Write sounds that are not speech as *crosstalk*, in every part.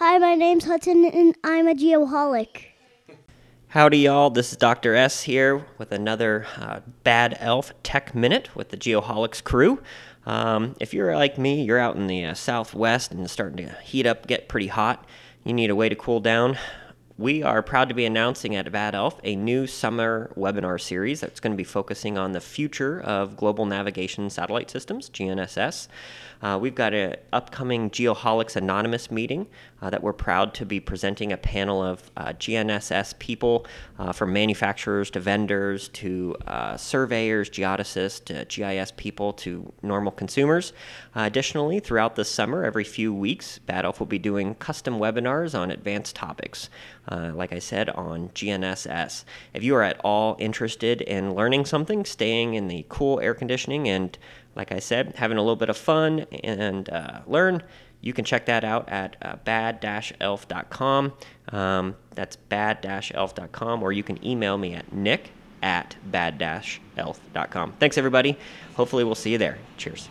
Hi, my name's Hudson, and I'm a geoholic. Howdy, y'all. This is Dr. S here with another uh, Bad Elf Tech Minute with the Geoholics crew. Um, if you're like me, you're out in the uh, southwest and it's starting to heat up, get pretty hot, you need a way to cool down. We are proud to be announcing at Bad Elf a new summer webinar series that's going to be focusing on the future of global navigation satellite systems, GNSS. Uh, we've got an upcoming Geoholics Anonymous meeting uh, that we're proud to be presenting a panel of uh, GNSS people uh, from manufacturers to vendors to uh, surveyors, geodesists to GIS people to normal consumers. Uh, additionally, throughout the summer, every few weeks, Bad Elf will be doing custom webinars on advanced topics. Like I said, on GNSS. If you are at all interested in learning something, staying in the cool air conditioning and like I said, having a little bit of fun and uh, learn. You can check that out at uh, bad-elf.com. Um, that's bad-elf.com, or you can email me at nick at bad-elf.com. Thanks, everybody. Hopefully, we'll see you there. Cheers.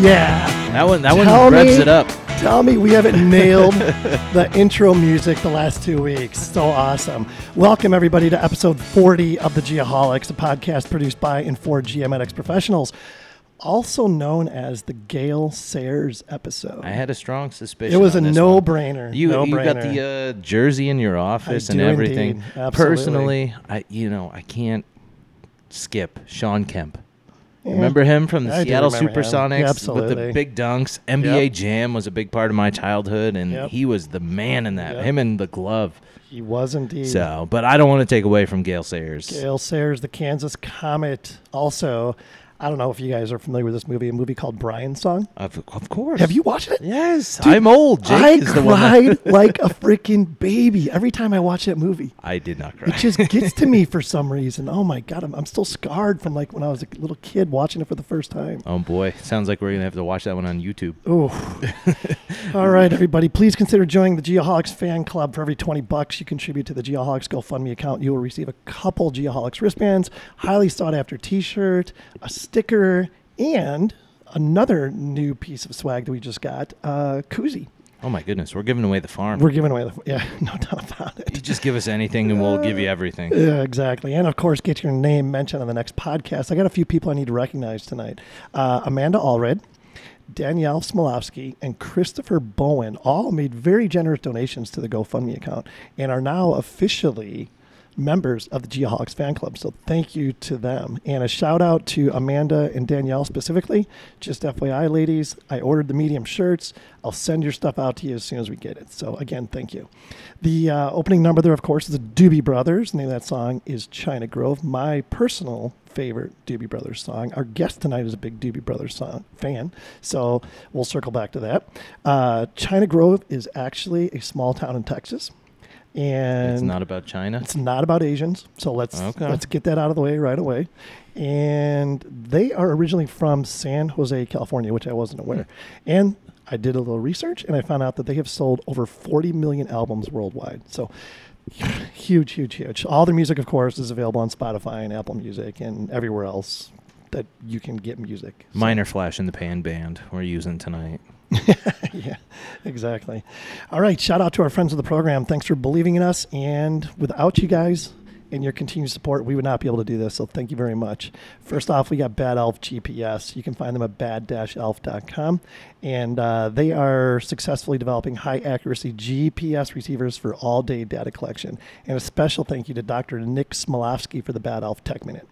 Yeah. That one, that Tell one revs me- it up. Tell me we haven't nailed *laughs* the intro music the last two weeks. So awesome. Welcome, everybody, to episode 40 of The Geoholics, a podcast produced by and for geomatics professionals, also known as the Gale Sayers episode. I had a strong suspicion. it was a on this no-brainer. You you got the uh, jersey in your office and do everything. indeed. Absolutely. Personally, I you know I can't skip Shawn Kemp. Yeah. Remember him from the I do Seattle remember him. Supersonics Yeah, with absolutely. the big dunks? NBA Yep. Jam was a big part of my childhood, and Yep. he was the man in that. Yep. Him and the glove. He was indeed. So, but I don't want to take away from Gale Sayers. Gale Sayers, the Kansas Comet. Also, I don't know if you guys are familiar with this movie, a movie called Brian's Song. Of, of course. Have you watched it? Yes, Dude, I'm old. Jake I is the one. cried That, *laughs* like a freaking baby every time I watch that movie. I did not cry. It just gets to me *laughs* for some reason. Oh my god, I'm, I'm still scarred from like when I was a little kid watching it for the first time. Oh boy, sounds like we're gonna have to watch that one on YouTube. Oh, *laughs* all right, everybody. Please consider joining the Geoholics fan club. For every twenty bucks you contribute to the Geoholics GoFundMe account, you will receive a couple Geoholics wristbands, highly sought after T-shirt, a sticker, and another new piece of swag that we just got, uh, koozie. Oh my goodness, we're giving away the farm. We're giving away the yeah, *laughs* no doubt about it. you just give us anything and we'll give you everything. Yeah, exactly. And of course, get your name mentioned on the next podcast. I got a few people I need to recognize tonight uh, Amanda Allred, Danielle Smolowski, and Christopher Bowen all made very generous donations to the GoFundMe account and are now officially members of the Geoholics fan club. So thank you to them. And a shout out to Amanda and Danielle specifically. Just FYI, ladies, I ordered the medium shirts. I'll send your stuff out to you as soon as we get it. So again, thank you. The uh, opening number there, of course, is the Doobie Brothers. The name of that song is China Grove, my personal favorite Doobie Brothers song. Our guest tonight is a big Doobie Brothers song fan, so we'll circle back to that. Uh, China Grove is actually a small town in Texas, and It's not about China. it's not about Asians, so let's Okay. let's get that out of the way right away. And they are originally from San Jose, California, which I wasn't hmm. aware. And I did a little research, and I found out that they have sold over 40 million albums worldwide. So *laughs* huge, huge, huge. All their music, of course, is available on Spotify and Apple Music and everywhere else that you can get music. So- Minor flash in the pan band we're using tonight. *laughs* yeah, exactly. All right. Shout out to our friends of the program. Thanks for believing in us. And without you guys and your continued support, we would not be able to do this. So thank you very much. First off, we got Bad Elf GPS. You can find them at bad-elf.com. And uh, they are successfully developing high accuracy GPS receivers for all day data collection. And a special thank you to Dr. Nick Smolowski for the Bad Elf Tech Minute.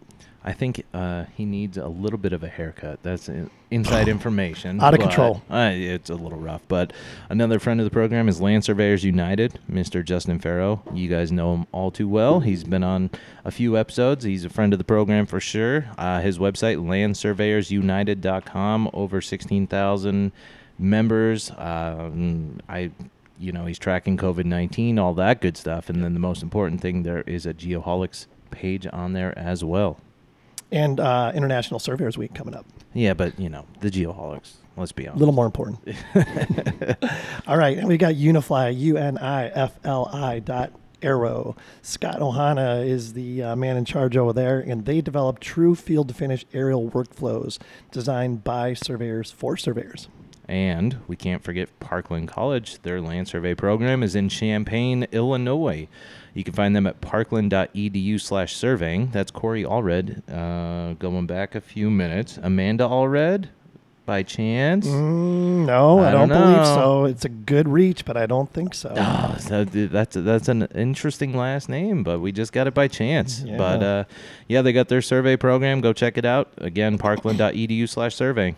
I think uh, he needs a little bit of a haircut. That's inside *sighs* information. Out of control. Uh, it's a little rough. But another friend of the program is Land Surveyors United, Mr. Justin Farrow. You guys know him all too well. He's been on a few episodes. He's a friend of the program for sure. Uh, his website, landsurveyorsunited.com, over 16,000 members. Um, I you know, he's tracking COVID 19, all that good stuff. And then the most important thing, there is a Geoholics page on there as well. And uh, International Surveyors Week coming up. Yeah, but you know the geoholics. Let's be honest. A little more important. *laughs* All right, and we got Unifli, U N I F L I dot aero. Scott Ohana is the uh, man in charge over there, and they develop true field to finish aerial workflows designed by surveyors for surveyors. And we can't forget Parkland College. Their land survey program is in Champaign, Illinois. You can find them at parkland.edu slash surveying. That's Corey Allred. Uh, going back a few minutes. Amanda Allred, by chance? Mm, no, I, I don't, don't believe so. It's a good reach, but I don't think so. Oh, so that's that's an interesting last name, but we just got it by chance. Yeah. But uh, yeah, they got their survey program. Go check it out. Again, parkland.edu slash surveying.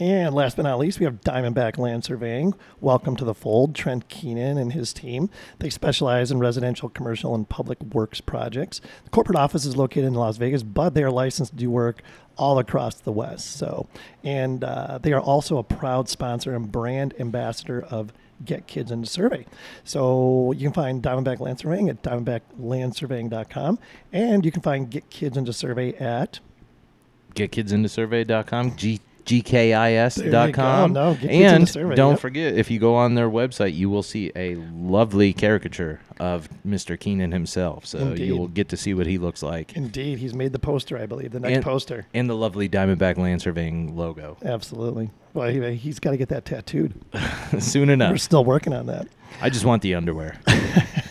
And last but not least, we have Diamondback Land Surveying. Welcome to the fold, Trent Keenan and his team. They specialize in residential, commercial, and public works projects. The corporate office is located in Las Vegas, but they are licensed to do work all across the West. So, and uh, they are also a proud sponsor and brand ambassador of Get Kids into Survey. So you can find Diamondback Land Surveying at diamondbacklandsurveying.com, and you can find Get Kids into Survey at GetKidsIntoSurvey.com. G- GKIS.com. No, Get Kids Into and Survey, don't yep. forget, if you go on their website, you will see a lovely caricature of Mr. Keenan himself. So Indeed. you will get to see what he looks like. Indeed, he's made the poster, I believe, the next And- poster. And the lovely Diamondback Land Surveying logo. Absolutely. Well, he, he's got to get that tattooed. *laughs* Soon enough. We're still working on that. I just want the underwear. *laughs*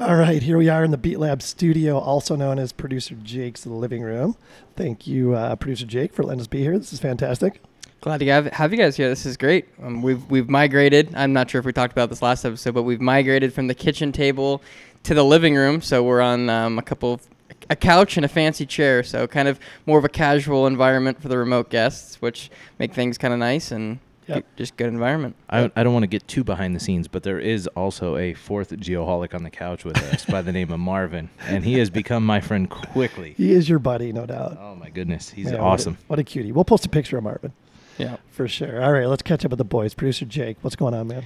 All right, here we are in the Beat Lab studio, also known as Producer Jake's Living Room. Thank you, uh, Producer Jake, for letting us be here. This is fantastic. Glad to have, have you guys here. This is great. Um, we've we've migrated. I'm not sure if we talked about this last episode, but we've migrated from the kitchen table to the living room. So we're on um, a couple of a couch and a fancy chair. So kind of more of a casual environment for the remote guests, which make things kind of nice and Yep. just good environment. I, I don't want to get too behind the scenes, but there is also a fourth geoholic on the couch with us by the name of Marvin, and he has become my friend quickly. He is your buddy, no doubt. Oh my goodness, he's Yeah, what a- awesome. What a, cutie. We'll post a picture of Marvin Yeah. for sure. All right, let's catch up with the boys. Producer Jake, what's going on, man?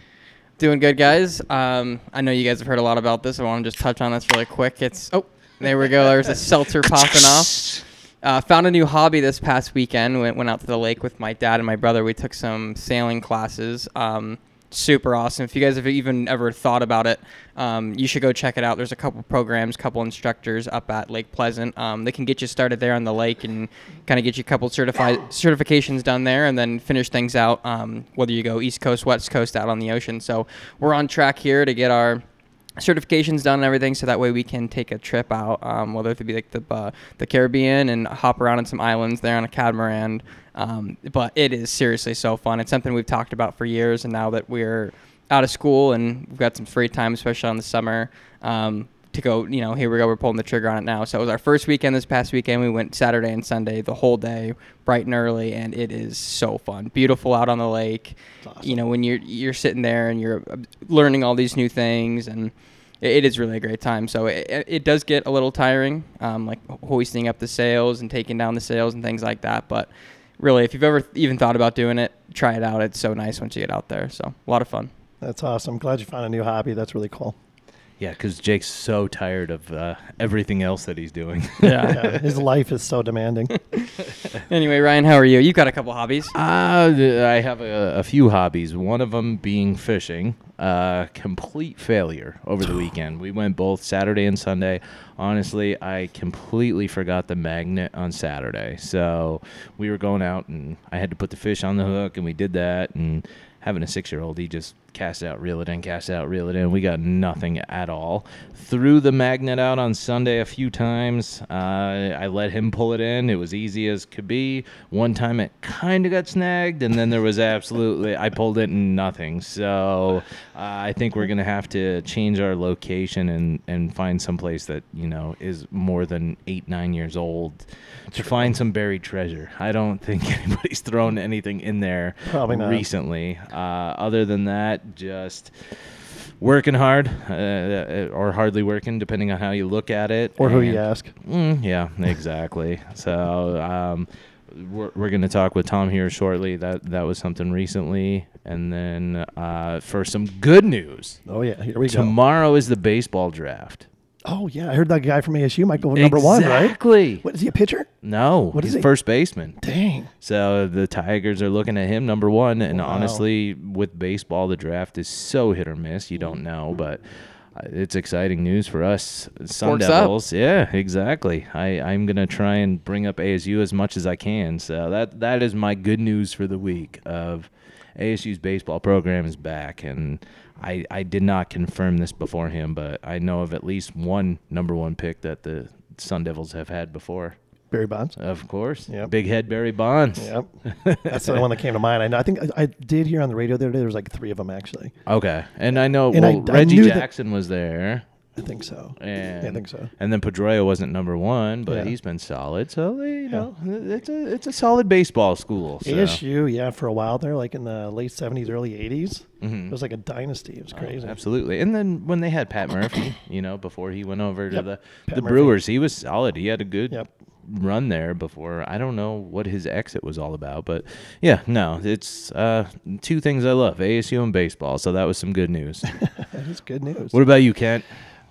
Doing good, guys. Um, I know you guys have heard a lot about this. I want to just touch on this really quick. It's oh, there we go. There's a seltzer popping off. *laughs* Uh, found a new hobby this past weekend. Went went out to the lake with my dad and my brother. We took some sailing classes. Um, super awesome. If you guys have even ever thought about it, um, you should go check it out. There's a couple programs, couple instructors up at Lake Pleasant. Um, they can get you started there on the lake and kind of get you a couple certified certifications done there, and then finish things out. Um, whether you go East Coast, West Coast, out on the ocean. So we're on track here to get our certifications done and everything, so that way we can take a trip out, um, whether it be like the uh, the Caribbean and hop around on some islands there on a catamaran. Um, but it is seriously so fun. It's something we've talked about for years, and now that we're out of school and we've got some free time, especially on the summer. Um, to go, you know, here we go. We're pulling the trigger on it now. So it was our first weekend this past weekend. We went Saturday and Sunday, the whole day, bright and early, and it is so fun. Beautiful out on the lake. You know, when you're you're sitting there and you're uh, learning all these new things, and it, it is really a great time. So it, it it does get a little tiring, um, like hoisting up the sails and taking down the sails and things like that. But really, if you've ever even thought about doing it, try it out. It's so nice once you get out there. So a lot of fun. That's awesome. Glad you found a new hobby. That's really cool. Yeah, because Jake's so tired of uh, everything else that he's doing. Yeah, *laughs* his life is so demanding. *laughs* Anyway, Ryan, how are you? You've got a couple hobbies. Uh, I have a, a few hobbies. One of them being fishing. Uh, complete failure over the *gasps* weekend. We went both Saturday and Sunday. Honestly, I completely forgot the magnet on Saturday. So we were going out, and I had to put the fish on the hook, and we did that. And having a six-year-old, he just cast it out, reel it in, cast it out, reel it in. We got nothing at all. Threw the magnet out on Sunday a few times. Uh, I let him pull it in. It was easy as could be. One time it kind of got snagged, and then there was absolutely I pulled it and nothing. So uh, I think we're gonna have to change our location and and find some place that you know is more than eight nine years old to find some buried treasure. I don't think *laughs* anybody's thrown anything in there Probably not. recently. Uh, other than that, just working hard uh, or hardly working, depending on how you look at it. Or who you ask. Mm, yeah, exactly. so um, we're, we're going to talk with Tom here shortly. That that was something recently, and then uh, for some good news, Oh, yeah. Here we go. tomorrow is the baseball draft. Oh, yeah. I heard that guy from ASU might go number one, right? Exactly. What is he, a pitcher? No, What is he's he? first baseman. Dang. So the Tigers are looking at him number one, and Wow. honestly, with baseball, the draft is so hit or miss. You don't know, but uh, it's exciting news for us Sun Forks up. Devils. Yeah, exactly. I I'm gonna try and bring up ASU as much as I can. So that that is my good news for the week. Of ASU's baseball program is back, and I I did not confirm this beforehand, but I know of at least one number one pick that the Sun Devils have had before. Barry Bonds. Of course, Yep. Big Head Barry Bonds. Yep, that's the one that came to mind. I know. I think I, I did hear on the radio the other day. There was like three of them actually. Okay, and I know And well, I Reggie knew that- Jackson was there. I think so. And Yeah, I think so. And then Pedroia wasn't number one, but Yeah. he's been solid. So they, you know, it's a it's a solid baseball school. So. ASU, yeah, for a while there, like in the late '70s, early '80s, Mhm. it was like a dynasty. It was crazy. Absolutely. And then when they had Pat Murphy, you know, before he went over to Yep. the Pat the Murphy. Brewers, he was solid. He had a good Yep. run there before. I don't know what his exit was all about, but yeah, no, it's uh, two things I love: ASU and baseball. So that was some good news. *laughs* That is good news. what about you, Kent?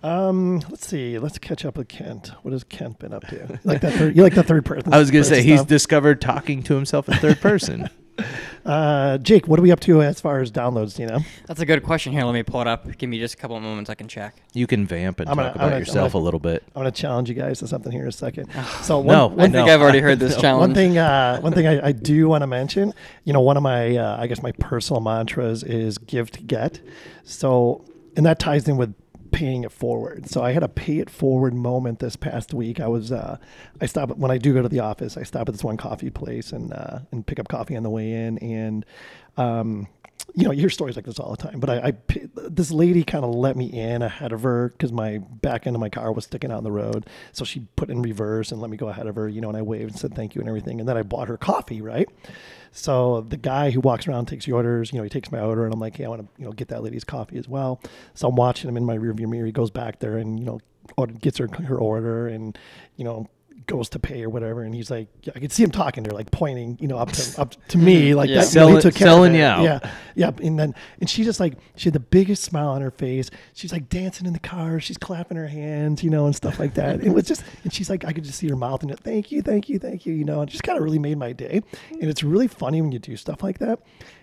Um, let's see. Let's catch up with Kent. What has Kent been up to? *laughs* You like that? Third, you like that third person? I was gonna say person he's stuff? discovered talking to himself in third person. *laughs* Uh, Jake, what are we up to as far as downloads? Do You know, That's a good question. Here, let me pull it up. Give me just a couple of moments. I can check. You can vamp and I'm gonna- talk about gonna- yourself gonna- a little bit. I'm going to challenge you guys to something here in a second. *sighs* So one, No, one I think know. I've already *laughs* heard this No. challenge. One thing, uh, one thing I, I do want to mention, you know, one of my, uh, I guess my personal mantras is give to get. So, and that ties in with paying it forward. So I had a pay it forward moment this past week. I was, uh, I stop when I do go to the office, I stop at this one coffee place and, uh, and pick up coffee on the way in. And, um, you know, you hear stories like this all the time, but I, this lady kind of let me in ahead of her because my back end of my car was sticking out in the road. So she put in reverse and let me go ahead of her, you know, and I waved and said thank you and everything. And then I bought her coffee, right? So the guy who walks around takes the orders, you know, he takes my order and I'm like, hey, I want to, you know, get that lady's coffee as well. So I'm watching him in my rearview mirror. He goes back there and, you know, gets her her order and, you know, goes to pay or whatever. And he's like, I could see him talking to her, like pointing, you know, up to, up to me, *laughs* like Yeah. that. you know, took care selling you out. Yeah. Yeah. And then, and she just like, she had the biggest smile on her face. She's like dancing in the car. She's clapping her hands, you know, and stuff like that. It was just, and she's like, I could just see her mouth and it, thank you, thank you, thank you, you know, and it just kind of really made my day. And it's really funny when you do stuff like that.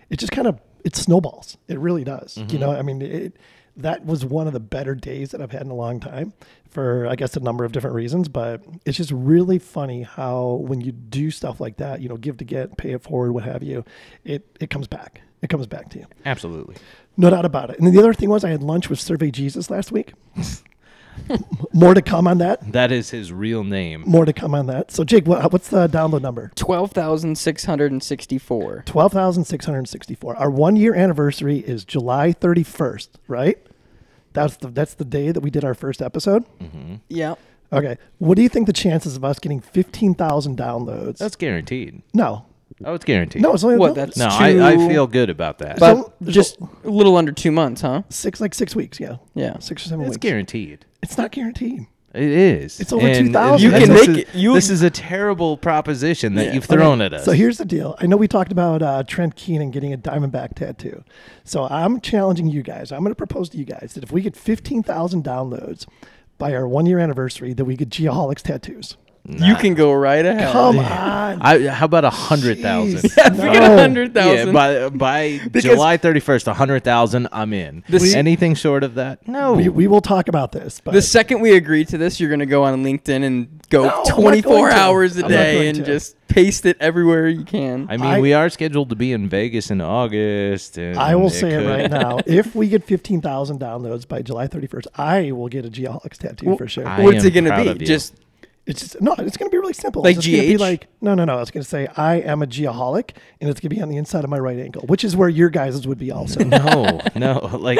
It just kind of, it snowballs. It really does. You mm-hmm. know, I mean, it, that was one of the better days that I've had in a long time for, I guess, a number of different reasons. But it's just really funny how when you do stuff like that, you know, give to get, pay it forward, what have you, it, it comes back. It comes back to you. Absolutely. No doubt about it. And then the other thing was I had lunch with Survey Jesus last week. *laughs* More to come on that. That is his real name. More to come on that. So, Jake, what, what's the download number? 12,664. 12,664. Our one year anniversary is July 31st, right? That's the, that's the day that we did our first episode. Mm-hmm. Yeah. Okay. What do you think the chances of us getting 15,000 downloads? That's guaranteed. no. Oh, it's guaranteed. No, it's only What, no, that's- no, I, I feel good about that. But So- just a little under two months, huh? six, like six weeks. Yeah. Yeah. Six or seven it's weeks. guaranteed. It's not guaranteed. It is. It's over And 2,000. You this can is- make it- you- this is a terrible proposition that you've thrown at us. So here's the deal. I know we talked about uh, Trent Keenan getting a Diamondback tattoo. So I'm challenging you guys. I'm going to propose to you guys that if we get 15,000 downloads by our one year anniversary, that we get Geoholics tattoos. You can go right ahead. Come on. I, how about a hundred thousand? Jeez. *laughs* Yeah, forget a hundred Yeah, by by *laughs* Because- July thirty first, a hundred thousand. I'm in. This- Anything short of that, no. We, we will talk about this. But the second we agree to this, you're gonna go on LinkedIn and go No, I'm not 24 going to. hours a I'm not day going and to. just paste it everywhere you can. I mean, I- we are scheduled to be in Vegas in August. And I will say it could- right now. *laughs* If we get 15,000 downloads by July 31st, I will get a Geoholics tattoo for sure. I What's am it gonna proud be? you. Just It's just, no, it's going to be really simple. Like it's just gonna be GH? like no, no, no. I was going to say I am a geoholic, and it's going to be on the inside of my right ankle, which is where your guys' would be also. no, no. *laughs* Like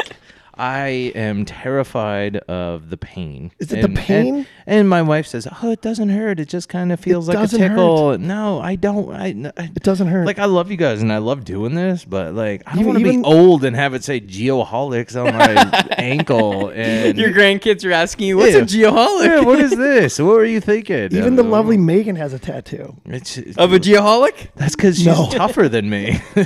I am terrified of the pain. Is it the pain? And, and my wife says, "Oh, it doesn't hurt. It just kind of feels like a doesn't tickle." No, I don't. I, n- I- It doesn't hurt. Like I love you guys and I love doing this, but like I don't want to be old and have it say geoholics on my *laughs* ankle and your grandkids are asking you, "What's Yeah. a geoholic?" Yeah, what is *laughs* this? What were you thinking? Even the Uh, lovely Megan has a tattoo. It's, of a geoholic? That's because she's No. tougher than me. *laughs*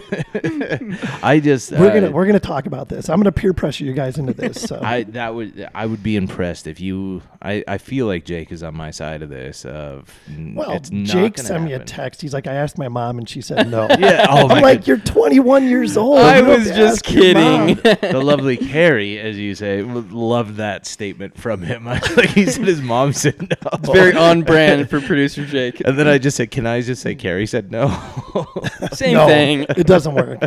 I just We're uh, gonna we're gonna talk about this. I'm gonna peer pressure you guys guys into this. So I that would I would be impressed if you. I, I feel like Jake is on my side of this. Of well, it's not Jake gonna sent me a text. He's like, I asked my mom, and she said no. *laughs* Yeah. Oh I'm like, God. you're 21 years old. I You was just ask your mom." kidding. *laughs* the lovely Carrie, as you say, would love that statement from him. *laughs* like he said, his mom said no. It's very on brand for producer Jake. And then I just said, "Can I just say Carrie said no?" Same No, thing. it doesn't work,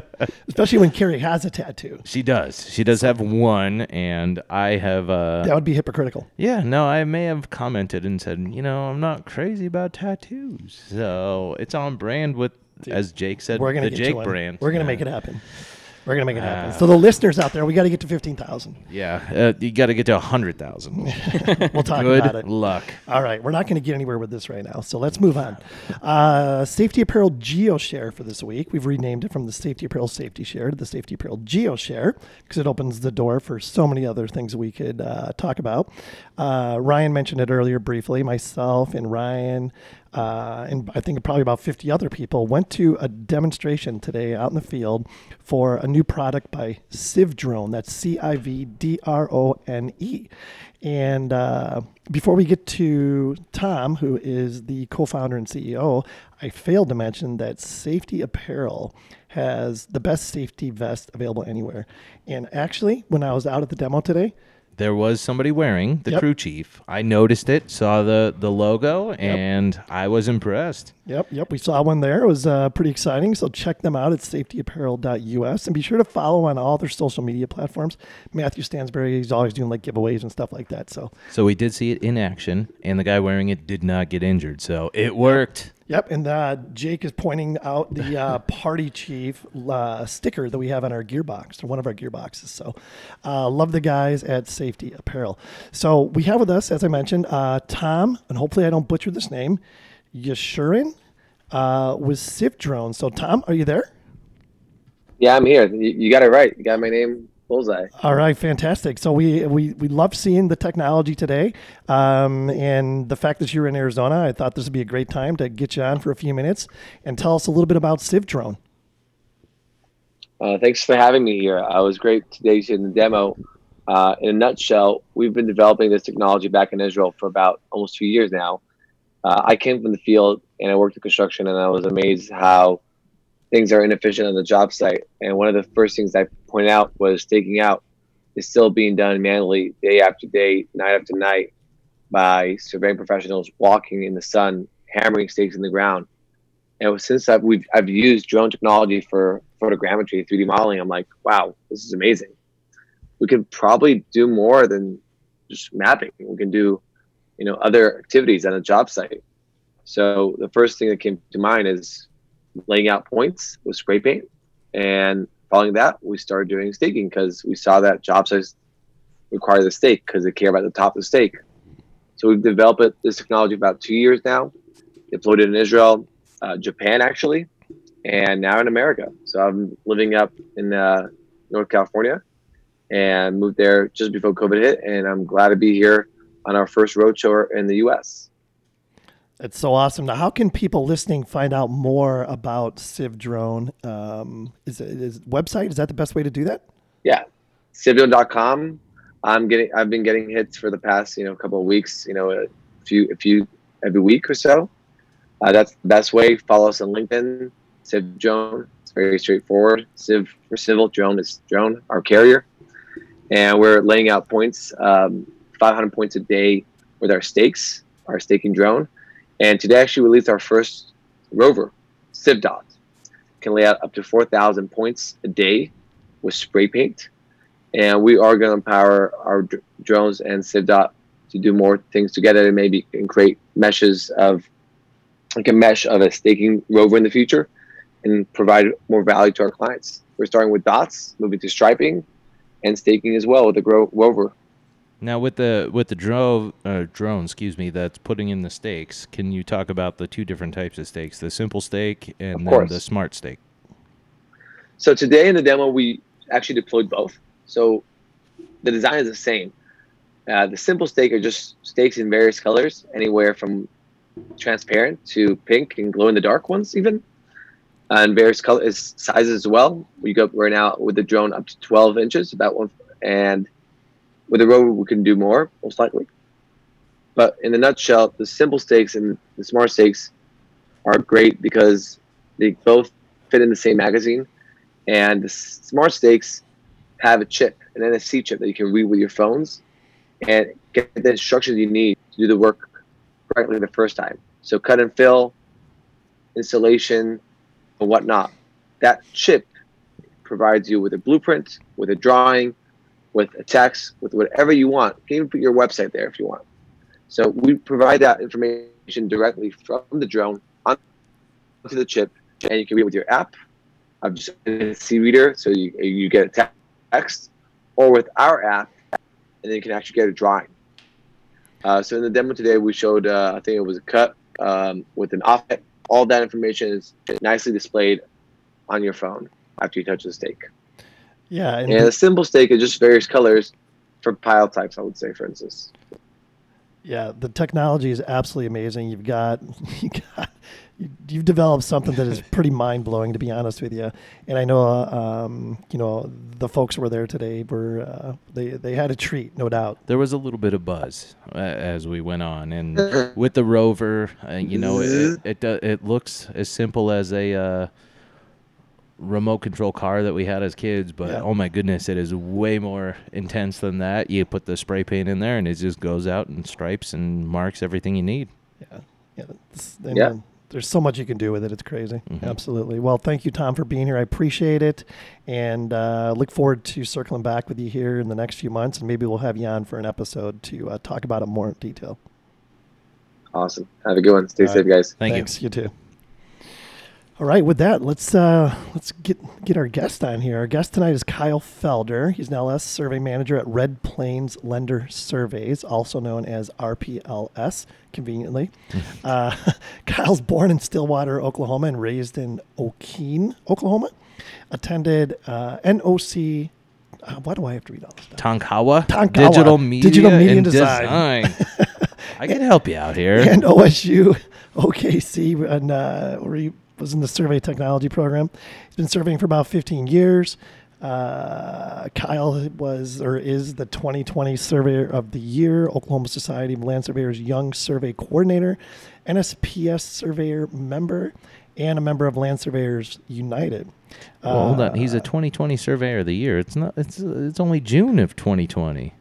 especially when Carrie has a tattoo. she does. She does have one, and I have. Uh, That would be hypocritical. Yeah, no, I may have commented and said, you know, I'm not crazy about tattoos. So it's on brand with, as Jake said, We're gonna the Jake brand. We're gonna Yeah. make it happen. We're gonna make it happen. So the listeners out there, we got to get to 15,000. Yeah, uh, you got to get to a hundred thousand. *laughs* We'll talk Good about it. luck. All right, we're not going to get anywhere with this right now, so let's move on. Uh, safety Apparel Geo Share for this week. We've renamed it from the Safety Apparel Safety Share to the Safety Apparel Geo Share because it opens the door for so many other things we could uh, talk about. Uh, Ryan mentioned it earlier briefly. Myself and Ryan, uh, and I think probably about 50 other people went to a demonstration today out in the field for a new product by CivDrone. That's C I V D R O N E. And uh, before we get to Tom, who is the co founder and CEO, I failed to mention that Safety Apparel has the best safety vest available anywhere. And actually, when I was out at the demo today, There was somebody wearing the Yep. crew chief. I noticed it, saw the the logo, and I was impressed. Yep, yep. We saw one there. It was uh, pretty exciting. So check them out at safetyapparel.us and be sure to follow on all their social media platforms. Matthew Stansberry is always doing like giveaways and stuff like that. So, So we did see it in action, and the guy wearing it did not get injured. So it worked. Yep. And uh, Jake is pointing out the uh, *laughs* Party Chief uh, sticker that we have on our gearbox, or one of our gearboxes. So, uh, love the guys at Safety Apparel. So, we have with us, as I mentioned, uh, Tom, and hopefully I don't butcher this name, Yeshurun uh, with CivDrone. So, Tom, are you there? Yeah, I'm here. You, you got it right. You got my name bullseye. All right, fantastic. So we we we love seeing the technology today, um, and the fact that you're in Arizona. I thought this would be a great time to get you on for a few minutes and tell us a little bit about CivDrone. Uh, thanks for having me here. I was great today in the demo. Uh, in a nutshell, we've been developing this technology back in Israel for about almost two years now. Uh, I came from the field and I worked in construction, and I was amazed how things are inefficient on the job site. And one of the first things I point out was staking out is still being done manually, day after day, night after night, by surveying professionals walking in the sun, hammering stakes in the ground. And since I've we've I've used drone technology for photogrammetry, 3D modeling, I'm like, wow, this is amazing. We could probably do more than just mapping. We can do, you know, other activities on a job site. So the first thing that came to mind is laying out points with spray paint, and following that, we started doing staking because we saw that job sites require the stake because they care about the top of the stake. So we've developed this technology about two years now, deployed it in Israel, uh, Japan actually, and now in America. So I'm living up in uh, North California and moved there just before COVID hit, and I'm glad to be here on our first road roadshow in the U.S. It's so awesome. Now, how can people listening find out more about CivDrone? Um, is it is website? Is that the best way to do that? Yeah, Civio.com. I'm getting. I've been getting hits for the past you know couple of weeks. You know, a few, a few every week or so. Uh, that's the best way. Follow us on LinkedIn, CivDrone. It's very straightforward. Civ for civil, drone is drone, our carrier. And we're laying out points, um, 500 points a day with our stakes, our staking drone. And today actually released our first rover, CivDot. Can lay out up to 4,000 points a day with spray paint. And we are going to empower our dr- drones and CivDot to do more things together and maybe and create meshes of like a mesh of a staking rover in the future and provide more value to our clients. We're starting with dots, moving to striping and staking as well with the grow rover. Now with the with the drone uh, drone, excuse me, that's putting in the stakes. Can you talk about the two different types of stakes, the simple stake and then the smart stake? So today in the demo, we actually deployed both. So the design is the same. Uh, the simple stake are just stakes in various colors, anywhere from transparent to pink and glow in the dark ones, even, and various colors sizes as well. We go right now with the drone up to 12 inches, about one And with a rover, we can do more, most likely. But in the nutshell, the simple stakes and the smart stakes are great because they both fit in the same magazine. And the smart stakes have a chip, an NFC chip that you can read with your phones and get the instructions you need to do the work correctly the first time. So cut and fill, installation, and whatnot. That chip provides you with a blueprint, with a drawing, with a text, with whatever you want. You can even put your website there if you want. So we provide that information directly from the drone onto the chip, and you can read it with your app. I'm just a C reader, so you, you get a text, or with our app, and then you can actually get a drawing. Uh, so in the demo today, we showed, uh, I think it was a cut um, with an offset. All that information is nicely displayed on your phone after you touch the stake. Yeah, and, And a simple stake is just various colors for pile types, I would say, for instance. yeah, the technology is absolutely amazing. You've got *laughs* you got you, you've developed something that is pretty *laughs* mind blowing, to be honest with you. And I know, uh, um, you know, the folks who were there today were uh, they they had a treat, no doubt. There was a little bit of buzz uh, as we went on, and *laughs* with the rover, uh, you know, it it, do- it looks as simple as a uh, remote control car that we had as kids, but Yeah. oh my goodness, it is way more intense than that. You put the spray paint in there, and it just goes out and stripes and marks everything you need. Yeah, yeah. it's- and, Yeah. There's so much you can do with it. It's crazy. Mhm. Absolutely. Well, thank you, Tom, for being here. I appreciate it, and uh, look forward to circling back with you here in the next few months, and maybe we'll have you on for an episode to uh, talk about it more in detail. Awesome. Have a good one. Stay All safe, right. guys. Thank Thanks. You. too. All right, with that, let's uh, let's get get our guest on here. Our guest tonight is Kyle Felder. He's an LS survey manager at Red Plains Lender Surveys, also known as RPLS, conveniently. *laughs* uh, *laughs* Kyle's born in Stillwater, Oklahoma, and raised in Okeene, Oklahoma. Attended uh, NOC. Uh, why do I have to read all this stuff? Tonkawa, Tonkawa, digital media, Digital Media and Design. design. *laughs* I can help you out here. and OSU OKC, and uh, where he was in the survey technology program. He's been surveying for about 15 years. Uh, Kyle was or is the 2020 Surveyor of the Year, Oklahoma Society of Land Surveyors Young Survey Coordinator, NSPS Surveyor member, and a member of Land Surveyors United. Well, hold on. He's Uh, a 2020 Surveyor of the Year. It's not. It's it's only June of 2020.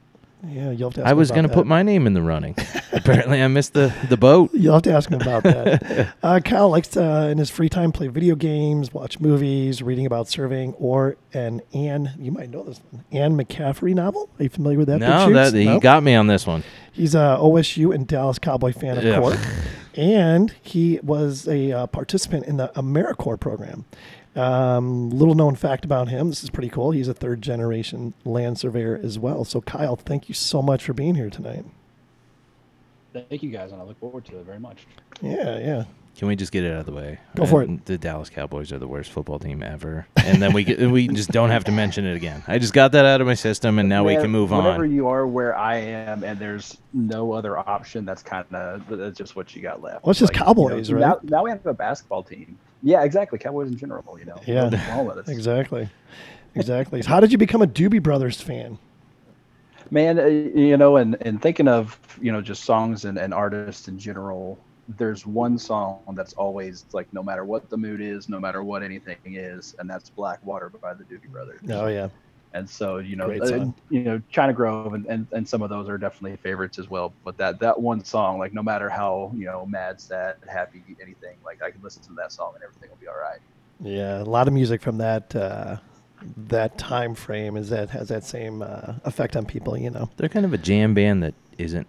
Yeah, you'll have to ask I was going to put my name in the running. Apparently, I missed the the boat. You'll have to ask him about that. *laughs* uh, Kyle likes to, uh, in his free time, play video games, watch movies, reading about surveying, or an Anne, you might know this one, Anne McCaffrey novel. Are you familiar with that? No, that he No? got me on this one. He's a OSU and Dallas Cowboy fan, of course. *laughs* And he was a uh, participant in the AmeriCorps program. Um, little known fact about him. This is pretty cool. He's a third generation land surveyor as well. So, Kyle, thank you so much for being here tonight. Thank you guys, and I look forward to it very much. Yeah, yeah. Can we just get it out of the way? Go for Uh, The Dallas Cowboys are the worst football team ever, and then we get, we just don't have to mention it again. I just got that out of my system, and now we can move Whenever on. you are where I am, and there's no other option, that's kind of that's just what you got left. Well, it's just you know, Cowboys, right? Now, now we have a basketball team. Yeah, exactly. Cowboys in general, you know. Yeah. Oklahoma, that's- *laughs* Exactly. Exactly. How did you become a Doobie Brothers fan? Man, uh, you know, and and thinking of you know just songs and, and artists in general, there's one song that's always like no matter what the mood is, no matter what anything is, and that's Black Water by the Doobie Brothers. Oh yeah. And so, you know, uh, you know, China Grove and, and, and some of those are definitely favorites as well. But that that one song, like no matter how, you know, mad, sad, happy, anything, like I can listen to that song and everything will be all right. Yeah, a lot of music from that uh, that time frame is that has that same uh, effect on people, you know. They're kind of a jam band that isn't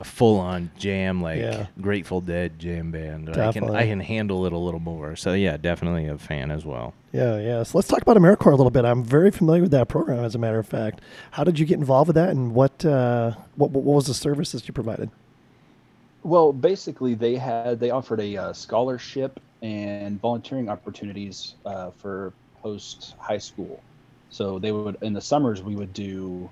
a full-on jam like Yeah. Grateful Dead jam band. I can I can handle it a little more. So yeah, definitely a fan as well. Yeah, yeah. So let's talk about AmeriCorps a little bit. I'm very familiar with that program, as a matter of fact. How did you get involved with that, and what uh, what, what was the services you provided? Well, basically, they had they offered a uh, scholarship and volunteering opportunities uh, for post high school. So they would in the summers we would do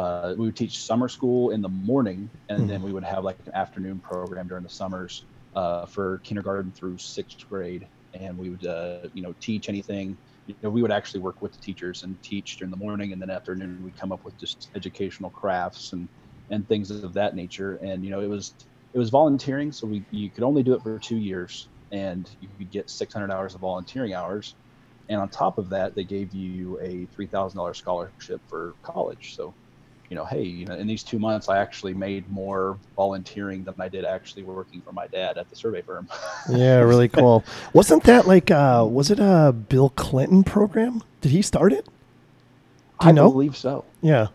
uh, we would teach summer school in the morning, and then we would have like an afternoon program during the summers uh, for kindergarten through sixth grade, and we would uh, you know teach anything you know, we would actually work with the teachers and teach during the morning, and then afternoon we'd come up with just educational crafts and and things of that nature. And you know, it was it was volunteering, so we you could only do it for two years, and you could get 600 hours of volunteering hours. And on top of that, they gave you a three thousand dollars scholarship for college. So, you know, hey, you know, in these two months, I actually made more volunteering than I did actually working for my dad at the survey firm. *laughs* Yeah, really cool. Wasn't that like uh was it a Bill Clinton program? Did he start it? Do I know? believe so. Yeah.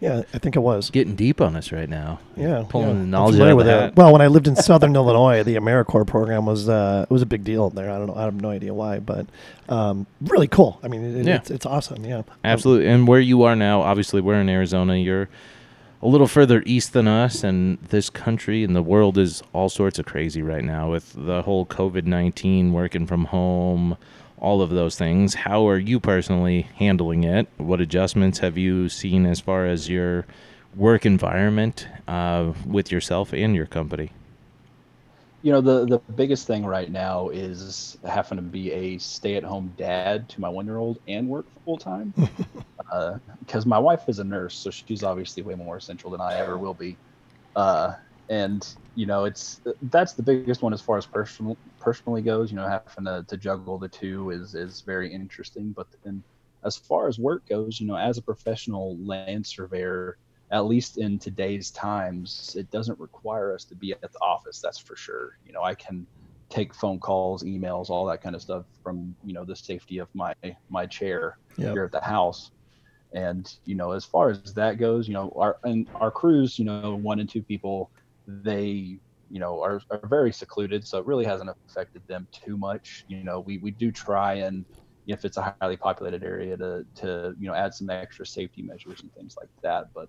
Yeah, I think it was. Getting deep on us right now. Yeah, Pulling yeah. the knowledge familiar out of with the it. hat. Well, when I lived in Southern *laughs* Illinois, the AmeriCorps program was uh, it was a big deal there. I don't know. I have no idea why, but um, really cool. I mean, it, Yeah. it's, it's awesome. Yeah, Absolutely. And where you are now, obviously, we're in Arizona. You're a little further east than us, and this country and the world is all sorts of crazy right now with the whole COVID 19, working from home, all of those things. How are you personally handling it? What adjustments have you seen as far as your work environment uh, with yourself and your company? You know, the the biggest thing right now is having to be a stay-at-home dad to my one-year-old and work full time. Because *laughs* my wife is a nurse, so she's obviously way more essential than I ever will be. Uh, and you know, it's that's the biggest one as far as personal personally goes. You know, having to, to juggle the two is is very interesting. But then, as far as work goes, you know, as a professional land surveyor, at least in today's times, it doesn't require us to be at the office. That's for sure. You know, I can take phone calls, emails, all that kind of stuff from you know the safety of my my chair Yep. here at the house. And you know, as far as that goes, you know, our and our crews, you know, one and two people, they you know are, are very secluded, so it really hasn't affected them too much. You know, we we do try and if it's a highly populated area to to you know add some extra safety measures and things like that, but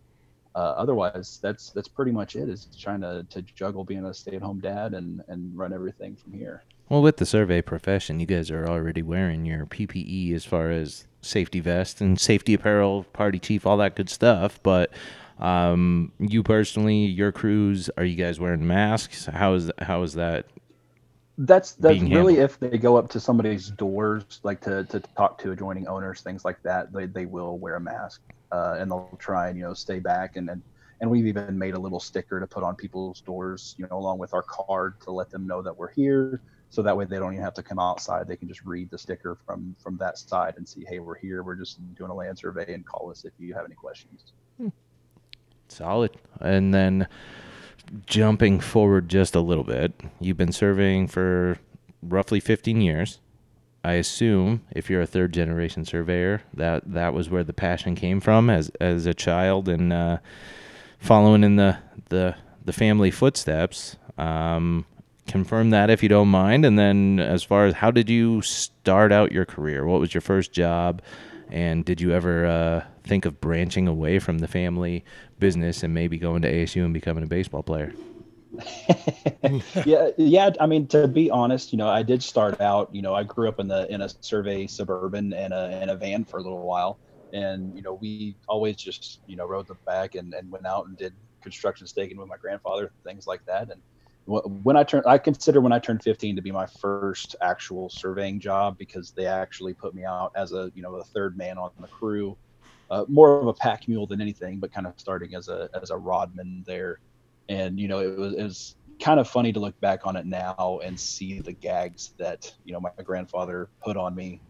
uh, otherwise that's that's pretty much it is trying to, to juggle being a stay-at-home dad and and run everything from here Well, with the survey profession, you guys are already wearing your PPE as far as safety vest and safety apparel, party chief, all that good stuff. But um, you personally, your crews, are you guys wearing masks? How is how is that? that's that's really handled. if they go up to somebody's doors like to, to talk to adjoining owners things like that they, they will wear a mask uh, and they'll try and you know stay back and then and we've even made a little sticker to put on people's doors you know along with our card to let them know that we're here so that way they don't even have to come outside they can just read the sticker from from that side and see hey we're here we're just doing a land survey and call us if you have any questions Solid. And then jumping forward just a little bit, you've been serving for roughly 15 years. I assume if you're a third generation surveyor, that that was where the passion came from as as a child and uh, following in the the the family footsteps. Um, confirm that if you don't mind. And then as far as how did you start out your career? What was your first job? And did you ever uh, think of branching away from the family business and maybe going to ASU and becoming a baseball player? *laughs* yeah yeah i mean to be honest you know i did start out you know i grew up in the in a survey suburban and a, in a van for a little while and you know we always just you know rode the back and, and went out and did construction staking with my grandfather things like that and when i turned i consider when i turned 15 to be my first actual surveying job because they actually put me out as a you know a third man on the crew uh, more of a pack mule than anything but kind of starting as a as a rodman there. And you know it was, it was kind of funny to look back on it now and see the gags that you know my grandfather put on me.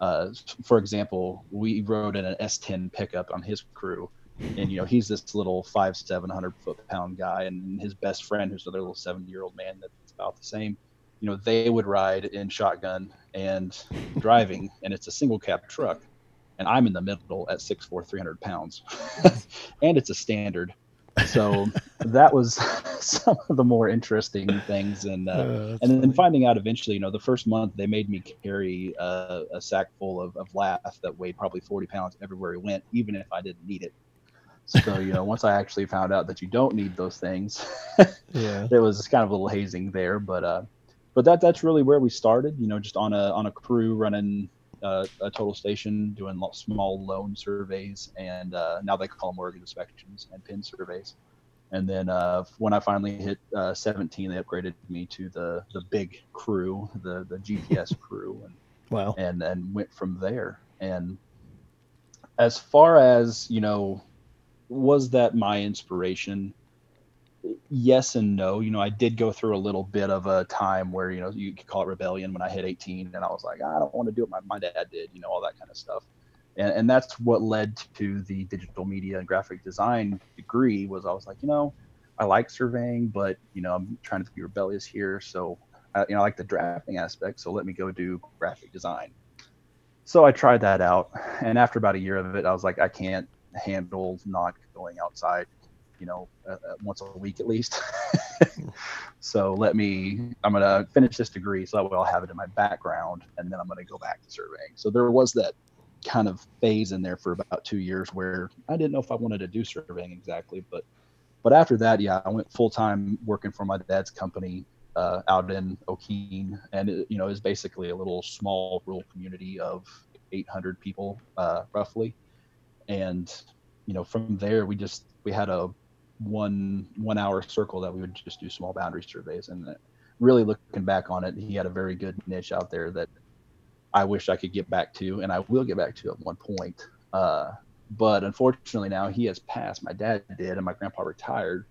Uh, for example we rode in an s10 pickup on his crew and you know he's this little five seven hundred foot pound guy and his best friend who's another little 70 year old man that's about the same you know they would ride in shotgun and driving *laughs* and it's a single cab truck and i'm in the middle at six four three hundred pounds. *laughs* And it's a standard. So that was *laughs* some of the more interesting things and uh, that's and then funny. finding out eventually you know the first month they made me carry uh, a sack full of, of lath that weighed probably 40 pounds everywhere we went even if i didn't need it so you know once i actually found out that you don't need those things *laughs* yeah. there was kind of a little hazing there but uh but that that's really where we started you know just on a on a crew running uh, a total station doing small loan surveys and uh, now they call them organ inspections and pin surveys and then uh, when i finally hit uh, 17 they upgraded me to the the big crew the the gps *laughs* crew and Wow. and and went from there. And as far as you know, was that my inspiration? Yes and no. You know, I did go through a little bit of a time where you know you could call it rebellion when I hit 18, and I was like, I don't want to do what my, my dad did. You know, all that kind of stuff. And, and that's what led to the digital media and graphic design degree was I was like, you know, I like surveying, but you know, I'm trying to be rebellious here. So, I, you know, I like the drafting aspect. So let me go do graphic design. So I tried that out, and after about a year of it, I was like, I can't handle not going outside, you know, uh, uh, once a week at least. *laughs* so let me, I'm gonna finish this degree, so that way I'll have it in my background, and then I'm gonna go back to surveying. So there was that kind of phase in there for about two years where I didn't know if I wanted to do surveying exactly, but but after that, yeah, I went full time working for my dad's company uh, out in Okeene, and it, you know, is basically a little small rural community of 800 people, uh, roughly. And you know, from there, we just we had a one one hour circle that we would just do small boundary surveys, and really looking back on it, he had a very good niche out there that I wish I could get back to, and I will get back to at one point. Uh, but unfortunately, now he has passed. My dad did, and my grandpa retired.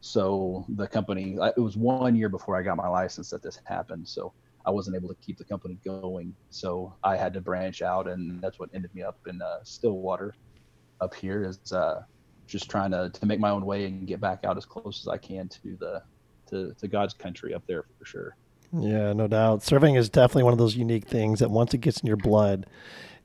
So the company, it was one year before I got my license that this happened. So I wasn't able to keep the company going. So I had to branch out, and that's what ended me up in uh, Stillwater up here is uh, just trying to, to make my own way and get back out as close as I can to the to, to God's country up there for sure. Yeah, no doubt. Surveying is definitely one of those unique things that once it gets in your blood,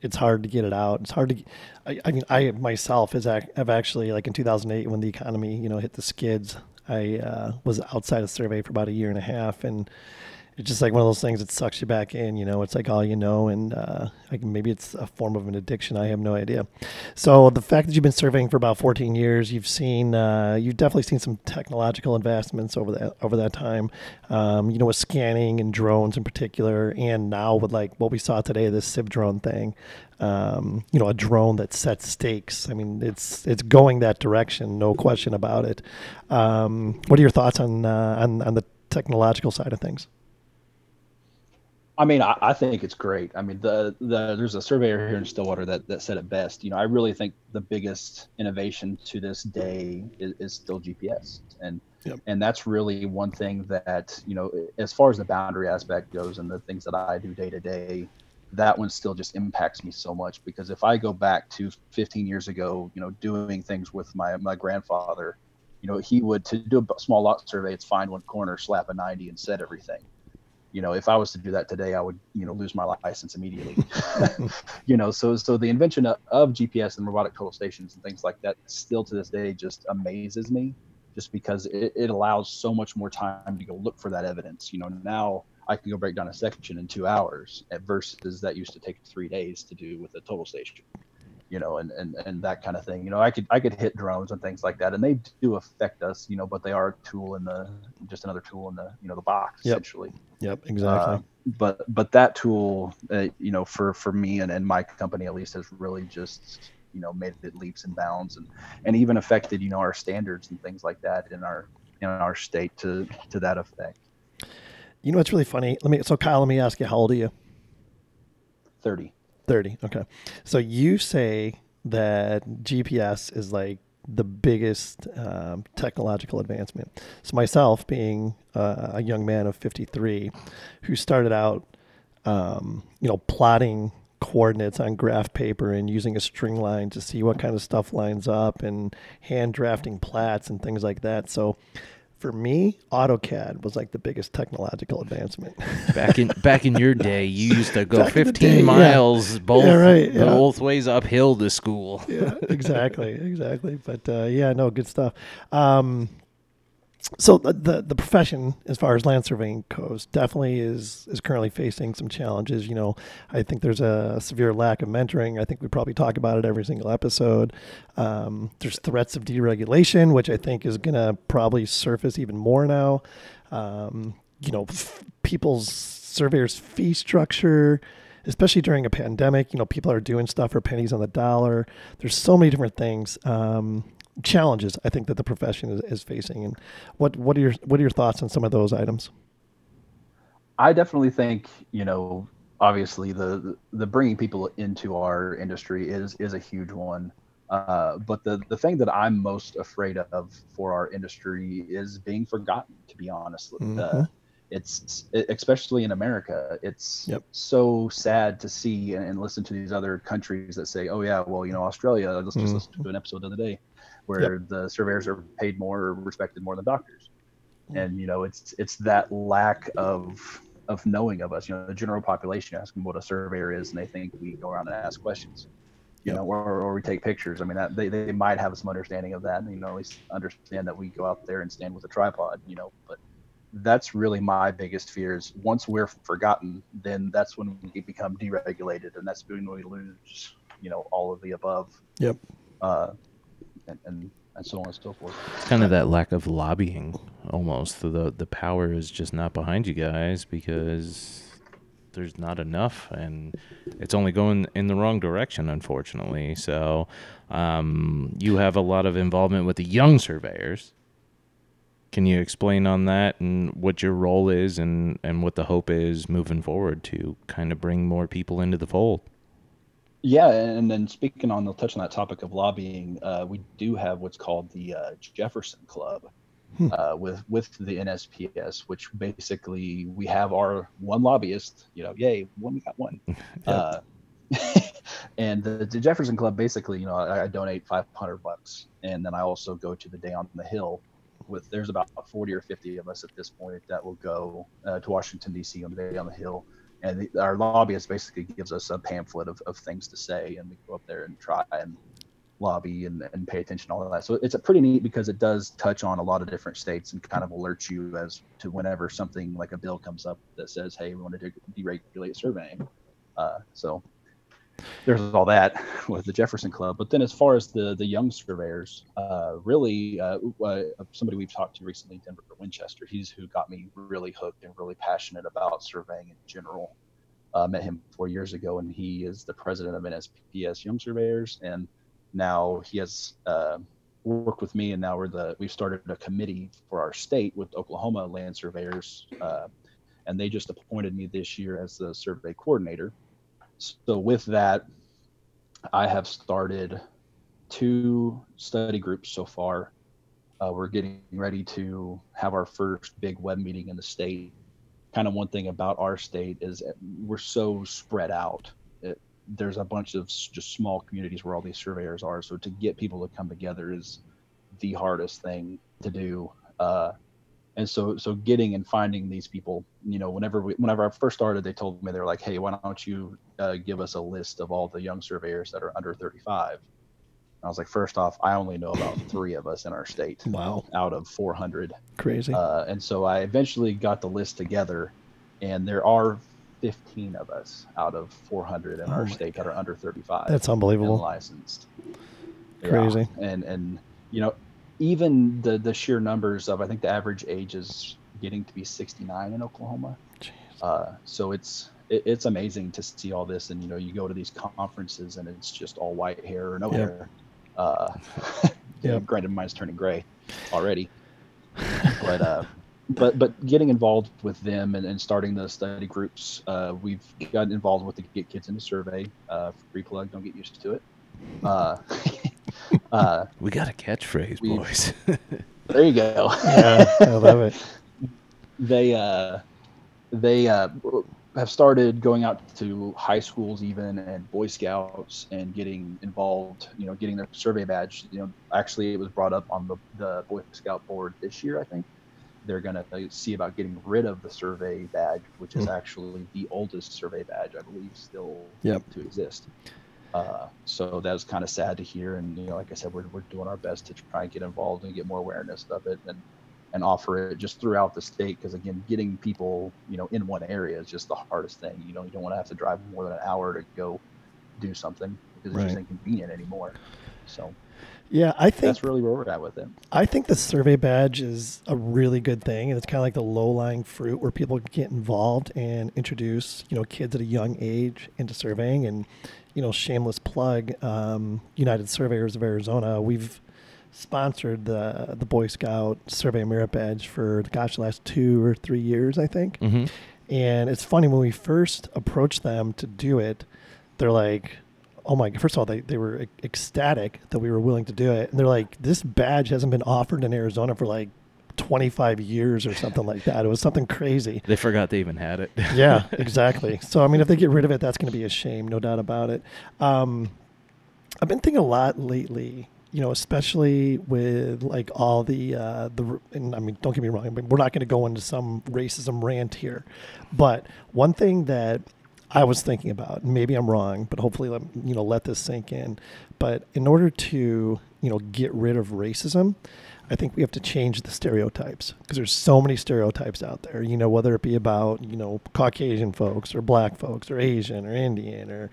it's hard to get it out. It's hard to. I, I mean, I myself has ac- have actually like in 2008 when the economy you know hit the skids. I uh, was outside of survey for about a year and a half, and it's just like one of those things that sucks you back in. You know, it's like all you know, and uh, like maybe it's a form of an addiction. I have no idea. So the fact that you've been surveying for about 14 years, you've seen, uh, you've definitely seen some technological advancements over that over that time. Um, you know, with scanning and drones in particular, and now with like what we saw today, this CivDrone thing. Um, you know, a drone that sets stakes. I mean, it's it's going that direction, no question about it. Um, what are your thoughts on uh, on on the technological side of things? I mean, I, I, think it's great. I mean, the, the there's a surveyor here in Stillwater that, that said it best. You know, I really think the biggest innovation to this day is, is still GPS, and yep. and that's really one thing that you know, as far as the boundary aspect goes, and the things that I do day to day, that one still just impacts me so much because if I go back to 15 years ago, you know, doing things with my my grandfather, you know, he would to do a small lot survey, it's find one corner, slap a 90, and set everything you know if i was to do that today i would you know lose my license immediately. *laughs* You know so so the invention of, gps and robotic total stations and things like that still to this day just amazes me just because it, it allows so much more time to go look for that evidence. You know now i can go break down a section in two hours versus that used to take three days to do with a total station you know, and, and, and that kind of thing. You know, I could I could hit drones and things like that, and they do affect us, you know, but they are a tool in the just another tool in the you know the box yep. essentially. Yep, exactly. Uh, but but that tool, uh, you know, for for me and, and my company at least has really just you know made it leaps and bounds and and even affected you know our standards and things like that in our in our state to to that effect. You know, it's really funny. Let me so Kyle, let me ask you, how old are you? Thirty. 30. Okay. So you say that GPS is like the biggest um, technological advancement. So myself, being uh, a young man of 53, who started out, um, you know, plotting coordinates on graph paper and using a string line to see what kind of stuff lines up and hand drafting plats and things like that. So for me, AutoCAD was like the biggest technological advancement. *laughs* back in back in your day, you used to go back 15 day, miles yeah. both yeah, right, yeah. both ways uphill to school. yeah, exactly, *laughs* exactly. But uh, yeah, no, good stuff. Um, so the, the, the profession as far as land surveying goes definitely is is currently facing some challenges. You know i think there's a severe lack of mentoring. I think we probably talk about it every single episode. Um, there's threats of deregulation which i think is going to probably surface even more now. Um, you know f- people's surveyors fee structure especially during a pandemic you know people are doing stuff for pennies on the dollar. There's so many different things. Um, challenges I think that the profession is, is facing. And what what are your what are your thoughts on some of those items? I definitely think you know obviously the the bringing people into our industry is is a huge one. Uh, but the the thing that I'm most afraid of for our industry is being forgotten. To be honest, uh, Mhm. it's especially in America. It's Yep. so sad to see and, listen to these other countries that say, "Oh yeah, well you know Australia." Let's just Mhm. listen to an episode the other day where the surveyors are paid more or respected more than doctors, and you know it's it's that lack of of knowing of us. You know, the general population asks them what a surveyor is, and they think we go around and ask questions. You Yep. know, or, or we take pictures. I mean, that, they, they might have some understanding of that, and you know, at least understand that we go out there and stand with a tripod. You know, but that's really my biggest fear is once we're forgotten, then that's when we become deregulated, and that's when we lose, you know, all of the above. Yep. Uh, and, and and so on and so forth. It's kind of that lack of lobbying almost. The the power is just not behind you guys because there's not enough and it's only going in the wrong direction unfortunately. So um, you have a lot of involvement with the young surveyors. Can you explain on that and what your role is and, and what the hope is moving forward to kind of bring more people into the fold? Yeah, and then speaking on the touch on that topic of lobbying, uh, we do have what's called the uh, Jefferson Club uh, with with the NSPS, which basically we have our one lobbyist. You know, yay, one we got one. *laughs* uh, *laughs* and the, the Jefferson Club basically, you know, I, I donate 500 bucks, and then I also go to the Day on the Hill. With there's about 40 or 50 of us at this point that will go uh, to Washington D.C. on the Day on the Hill and our lobbyist basically gives us a pamphlet of, of things to say and we go up there and try and lobby and, and pay attention to all that. So it's a pretty neat because it does touch on a lot of different states and kind of alerts you as to whenever something like a bill comes up that says hey we want to de- deregulate surveying uh, so there's all that *laughs* with the Jefferson Club. But then, as far as the the young surveyors, uh, really, uh, uh, somebody we've talked to recently, Denver Winchester, he's who got me really hooked and really passionate about surveying in general. Uh, met him four years ago, and he is the president of NSPS Young Surveyors, and now he has uh, worked with me, and now we're the we've started a committee for our state with Oklahoma land surveyors, uh, and they just appointed me this year as the survey coordinator so with that i have started two study groups so far. Uh, we're getting ready to have our first big web meeting in the state. Kind of one thing about our state is we're so spread out. It, there's a bunch of just small communities where all these surveyors are. So to get people to come together is the hardest thing to do. Uh, and so so getting and finding these people you know whenever we whenever i first started they told me they were like hey why don't you uh, give us a list of all the young surveyors that are under 35 i was like first off i only know about *laughs* three of us in our state Wow. out of 400 Crazy. uh, and so i eventually got the list together and there are 15 of us out of 400 in Oh our state that are under 35 That's and unbelievable. licensed. Crazy. And and you know, even the the sheer numbers of I think the average age is getting to be 69 in Oklahoma. Uh, so it's it, it's amazing to see all this, and you know, you go to these conferences and it's just all white hair or no Yep. hair. Uh, *laughs* Yep. Granted, mine's turning gray already, but uh, but but getting involved with them and, and starting the study groups, uh, we've gotten involved with the Get Kids into Survey. Uh, free plug, don't get used to it. Uh, *laughs* *laughs* uh, We got a catchphrase, We- boys. *laughs* there you go. *laughs* yeah, I love it. they uh, they uh, have started going out to high schools even and Boy Scouts and getting involved. You know, getting their survey badge. You know, actually, it was brought up on the the Boy Scout board this year. I think they're gonna uh, see about getting rid of the survey badge, which is Hmm. actually the oldest survey badge I believe still Yep. to exist. Uh, so that was kind of sad to hear, and you know, like I said, we're we're doing our best to try and get involved and get more awareness of it, and and offer it just throughout the state. Because again, getting people you know in one area is just the hardest thing. You know, you don't want to have to drive more than an hour to go do something because it's just Right. inconvenient anymore. So Yeah, I think that's really where we're at with it. I think the survey badge is a really good thing, and it's kind of like the low-lying fruit where people get involved and introduce, you know, kids at a young age into surveying. And, you know, shameless plug, um, United Surveyors of Arizona, we've sponsored the the Boy Scout Survey Merit Badge for gosh, the last two or three years, I think. hmm And it's funny when we first approached them to do it, they're like, "Oh my!" First of all, they they were ec- ecstatic that we were willing to do it, and they're like, "This badge hasn't been offered in Arizona for like 25 years or something like that. It was something crazy." They forgot they even had it. yeah, *laughs* exactly. So I mean, if they get rid of it, that's going to be a shame, no doubt about it. Um, I've been thinking a lot lately, you know, especially with like all the uh, the. And I mean, don't get me wrong. I mean, we're not going to go into some racism rant here, but one thing that I was thinking about, maybe I'm wrong, but hopefully, let, you know, let this sink in. But in order to you know get rid of racism, I think we have to change the stereotypes because there's so many stereotypes out there. You know, whether it be about you know Caucasian folks or Black folks or Asian or Indian or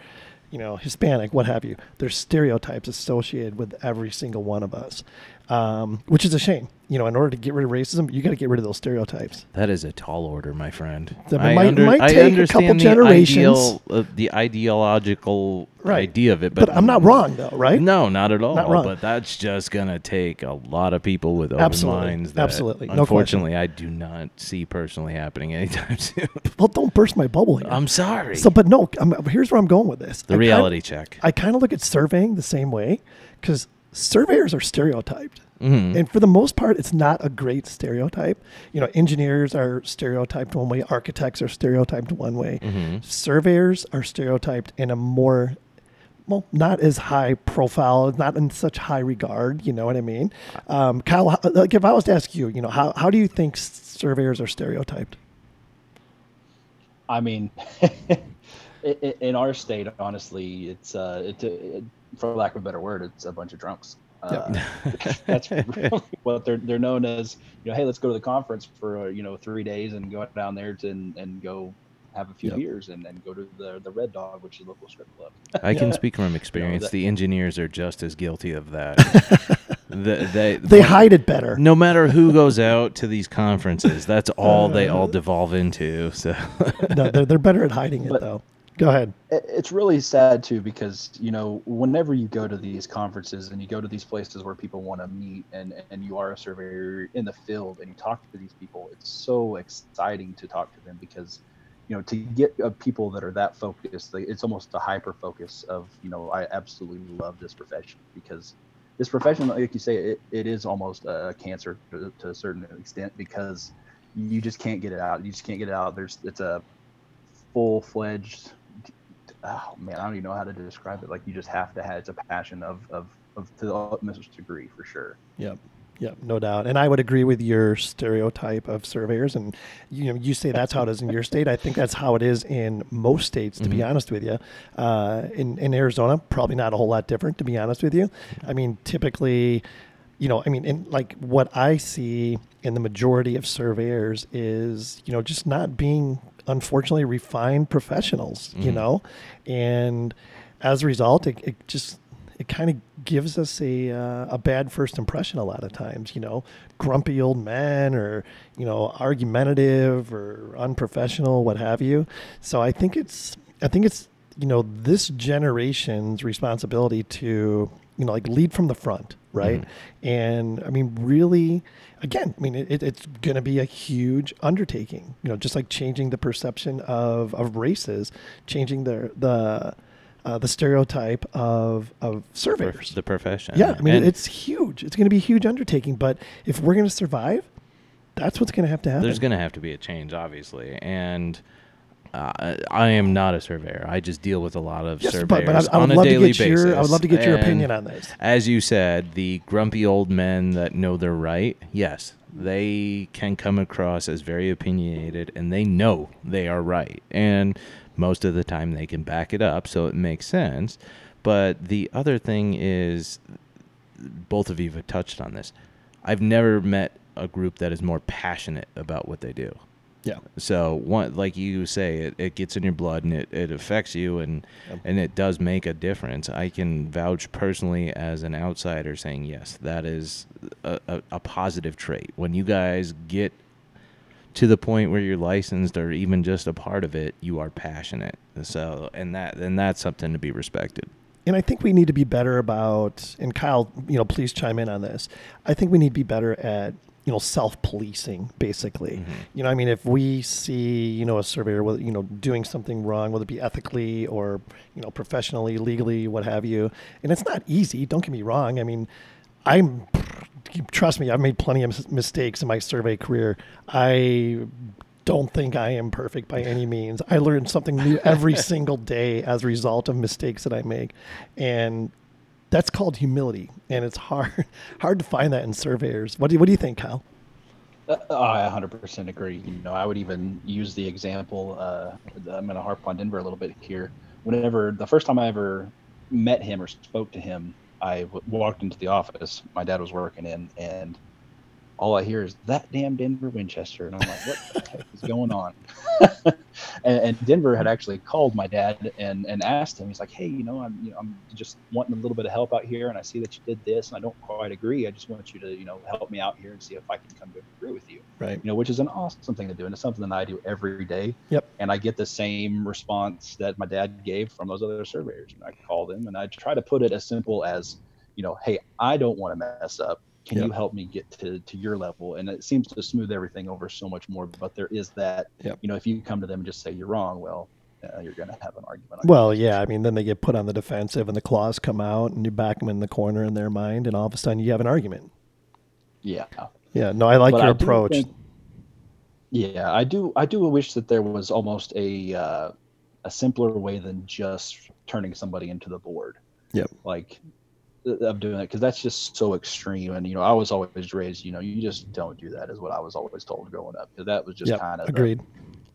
you know Hispanic, what have you. There's stereotypes associated with every single one of us, um, which is a shame. You know, in order to get rid of racism, you got to get rid of those stereotypes. That is a tall order, my friend. That might- might take a couple the generations. Ideal, uh, the ideological Right. idea of it, but, But, I'm not wrong though, right? No, not at all. Not wrong. But that's just gonna take a lot of people with open Absolutely. minds. That Absolutely. No. Unfortunately, I do not see personally happening *laughs* anytime soon. Well, don't burst my bubble here. I'm sorry. so, but no, I'm, here's where I'm going with this. the I reality check. I kind of look at surveying the same way because surveyors are stereotyped. Mhm. And for the most part, it's not a great stereotype. You know, engineers are stereotyped one way, architects are stereotyped one way, Mhm. surveyors are stereotyped in a more, well, not as high profile, not in such high regard. You know what I mean? Um, Kyle, like if I was to ask you, you know, how, how do you think surveyors are stereotyped? I mean, *laughs* i- i- in our state, honestly, it's uh, it, it, for lack of a better word, it's a bunch of drunks. Uh, *laughs* that's really what they're they're known as. You know, hey, let's go to the conference for uh, you know three days and go down there to and, and go have a few Yep. beers and then go to the the Red Dog, which is a local strip club. I can speak from experience. that- the engineers are just as guilty of that. *laughs* the, they They hide it better. No matter who goes out to these conferences, that's all they all devolve into. So no, they're, they're better at hiding it But- though. Go ahead. it's really sad too because you know whenever you go to these conferences and you go to these places where people want to meet and and you are a surveyor in the field and you talk to these people it's so exciting to talk to them because you know to get uh, people that are that focused they, it's almost a hyper focus of you know i absolutely love this profession because this profession like you say it, it is almost a cancer to, to a certain extent because you just can't get it out you just can't get it out there's it's a full-fledged oh man, I don't even know how to describe it. Like you just have to have it's a passion of of, of to the utmost degree for sure. Yep. Yep, no doubt. And I would agree with your stereotype of surveyors. And you know, you say that's how it is in your state. I think that's how it is in most states, to be Mhm. honest with you. Uh, in in Arizona, probably not a whole lot different, to be honest with you. I mean, typically, you know, I mean, in like what I see in the majority of surveyors is, you know, just not being unfortunately refined professionals, you Mhm. know, and as a result, it, it just it kind of gives us a uh, a bad first impression a lot of times. You know, grumpy old men, or you know, argumentative or unprofessional, what have you. So I think it's I think it's you know this generation's responsibility to you know like lead from the front, right? And I mean, really, again, I mean, it, it's going to be a huge undertaking. You know, just like changing the perception of of races, changing the the uh, the stereotype of of surveyors. the profession. Yeah, I mean, And it's huge. It's going to be a huge undertaking. But if we're going to survive, that's what's going to have to happen. there's going to have to be a change, obviously, and. Uh, I am not a surveyor. I just deal with a lot of Yes, surveyors but, but I, I on would a love to daily get basis. your I would love to get your and opinion on this. As you said, the grumpy old men that know they're right, yes, they can come across as very opinionated and they know they are right. And most of the time they can back it up, so it makes sense. But the other thing is, both of you have touched on this. I've never met a group that is more passionate about what they do. Yeah. So one, like you say, it, it gets in your blood and it, it affects you and Yep. and it does make a difference. I can vouch personally as an outsider saying yes, that is a, a, a positive trait. When you guys get to the point where you're licensed or even just a part of it, you are passionate. So and that and that's something to be respected. And I think we need to be better about, and Kyle, you know, please chime in on this. I think we need to be better at, you know self-policing basically mm-hmm. you know i mean if we see you know a surveyor whether you know doing something wrong whether it be ethically or you know professionally legally what have you and it's not easy don't get me wrong i mean i'm trust me i've made plenty of mistakes in my survey career i don't think I am perfect by any *laughs* means. I learn something new every single day as a result of mistakes that I make. And that's called humility. And it's hard *laughs* hard to find that in surveyors. What do you, what do you think, Kyle? Uh, I 100% agree. You know, I would even use the example. Uh, I'm going to harp on Denver a little bit here. Whenever the first time I ever met him or spoke to him, I w- walked into the office. My dad was working in, and all I hear is that damn Denver Winchester, and I'm like, what the heck is going on? *laughs* and, and Denver had actually called my dad and, and asked him. He's like, hey, you know, I'm you know I'm just wanting a little bit of help out here, and I see that you did this, and I don't quite agree. I just want you to you know help me out here and see if I can come to agree with you. Right. You know, which is an awesome thing to do, and it's something that I do every day. Yep. And I get the same response that my dad gave from those other surveyors. And I call them, and I try to put it as simple as, you know, hey, I don't want to mess up. Can Yep. you help me get to, to your level? And it seems to smooth everything over so much more. But there is that, Yep. you know, if you come to them and just say you're wrong, well, uh, you're going to have an argument. On Well, yeah, I mean, then they get put on the defensive and the claws come out and you back them in the corner in their mind, and all of a sudden you have an argument. yeah. Yeah, no, I like But your I approach. think- yeah, I do. I do wish that there was almost a uh, a simpler way than just turning somebody into the board. Yep. Like of doing it because that's just so extreme. And you know, I was always raised. You know, you just don't do that. Is what I was always told growing up. Because that was just Yep, kind of agreed.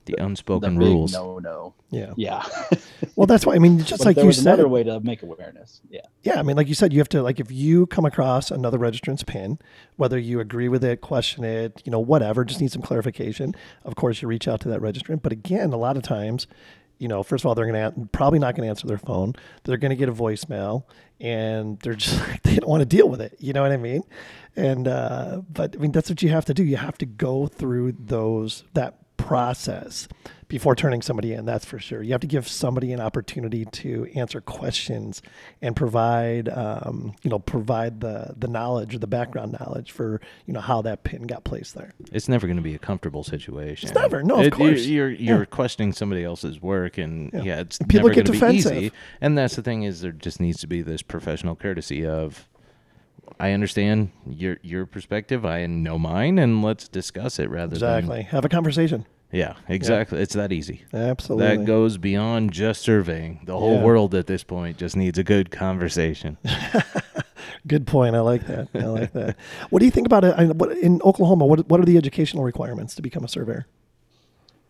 The The, unspoken the big rules. No, no. Yeah. Yeah. *laughs* Well, that's why I mean, just But like there you was said, another way to make awareness. Yeah. Yeah, I mean, like you said, you have to like if you come across another registrant's pin, whether you agree with it, question it, you know, whatever, just need some clarification. Of course, you reach out to that registrant. But again, a lot of times, you know, first of all, they're going to probably not going to answer their phone. They're going to get a voicemail, and they're just *laughs* they don't want to deal with it. You know what I mean? And uh, but I mean, that's what you have to do. You have to go through those that process before turning somebody in that's for sure you have to give somebody an opportunity to answer questions and provide um, you know provide the the knowledge or the background knowledge for you know how that pin got placed there It's never going to be a comfortable situation. It's never, no, of It- course. You're you're, Yeah. questioning somebody else's work, and Yeah. yeah, it's And people never get to be defensive. easy. And that's the thing is, there just needs to be this professional courtesy of, I understand your your perspective, I know mine, and let's discuss it rather exactly than have a conversation yeah, exactly. It's that easy. absolutely That goes beyond just surveying. The whole Yeah. world at this point just needs a good conversation. *laughs* good point i like that i like that *laughs* what do you think about it I- what- in oklahoma what, what are the educational requirements to become a surveyor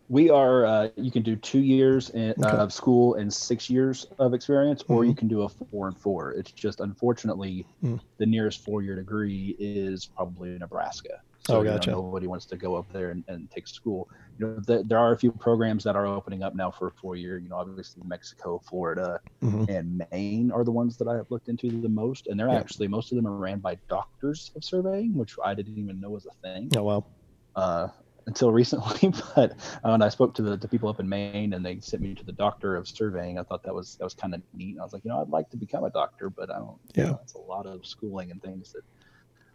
We are. Uh, you can do two years in, Okay. Mm-hmm. of school and six years of experience, or you can do a four and four. It's just unfortunately Mm. the nearest four-year degree is probably Nebraska. Oh, you know, gotcha. nobody wants to go up there and, and take school. You know, th- there are a few programs that are opening up now for a four-year. You know, obviously Mexico, Florida, Mhm. and Maine are the ones that I have looked into the most, and they're Yeah. actually most of them are ran by doctors of surveying, which I didn't even know was a thing oh well uh, until *laughs* recently. But uh, when I spoke to the, the people up in Maine and they sent me to the doctor of surveying, I thought that was that was kind of neat. I was like, you know, I'd like to become a doctor, but I don't. You Yeah. know, it's a lot of schooling and things that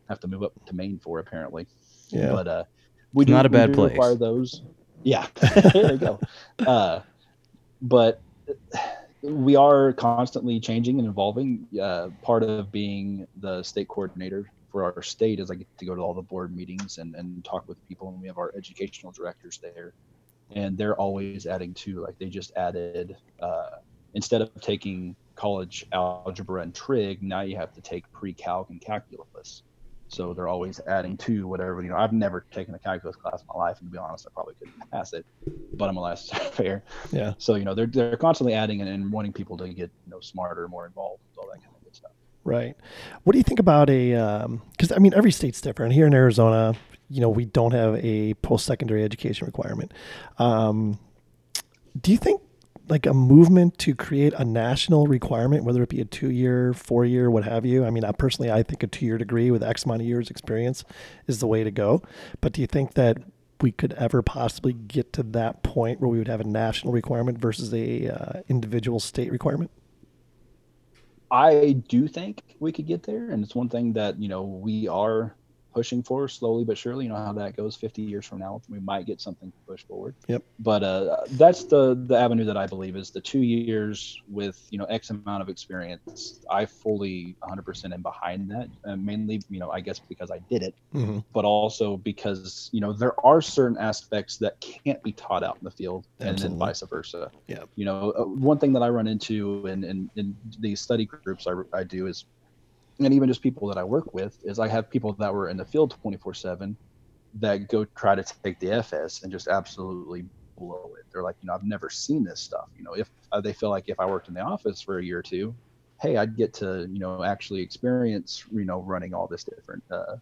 have to move up to Maine for apparently. yeah But uh, we do, not a bad place. Require those. Yeah, *laughs* there you go. Uh, but we are constantly changing and evolving. Uh, part of being the state coordinator for our state is I get to go to all the board meetings and, and talk with people, and we have our educational directors there, and they're always adding to. Like they just added uh, instead of taking college algebra and trig, now you have to take pre-calc and calculus. So they're always adding to whatever you know. I've never taken a calculus class in my life, and to be honest, I probably couldn't pass it. But I'm a last *laughs* surveyor, yeah so you know they're they're constantly adding and, and wanting people to get you know smarter, more involved, all that kind of good stuff. Right. What do you think about a? Because I mean, every state's different. Here in Arizona, you know, we don't have a post-secondary education requirement. Um, do you think like a movement to create a national requirement, whether it be a two-year, four-year, what have you? I mean, I personally, I think a two-year degree with X amount of years experience is the way to go. But do you think that we could ever possibly get to that point where we would have a national requirement versus a uh, individual state requirement? I do think we could get there, and it's one thing that you know we are pushing for slowly but surely. You know how that goes. 50 years from now, we might get something pushed forward. Yep. But uh, that's the the avenue that I believe is the two years with you know X amount of experience. I fully 100% am behind that. And mainly, you know, I guess because I did it, Mhm. but also because you know there are certain aspects that can't be taught out in the field, and then vice versa. Yeah. You know, uh, one thing that I run into in in, in these study groups I, I do is and even just people that I work with is I have people that were in the field 24 7 that go try to take the FS and just absolutely blow it. They're like, you know, I've never seen this stuff. You know, if uh, they feel like if I worked in the office for a year or two, hey, I'd get to, you know, actually experience, you know, running all this different uh,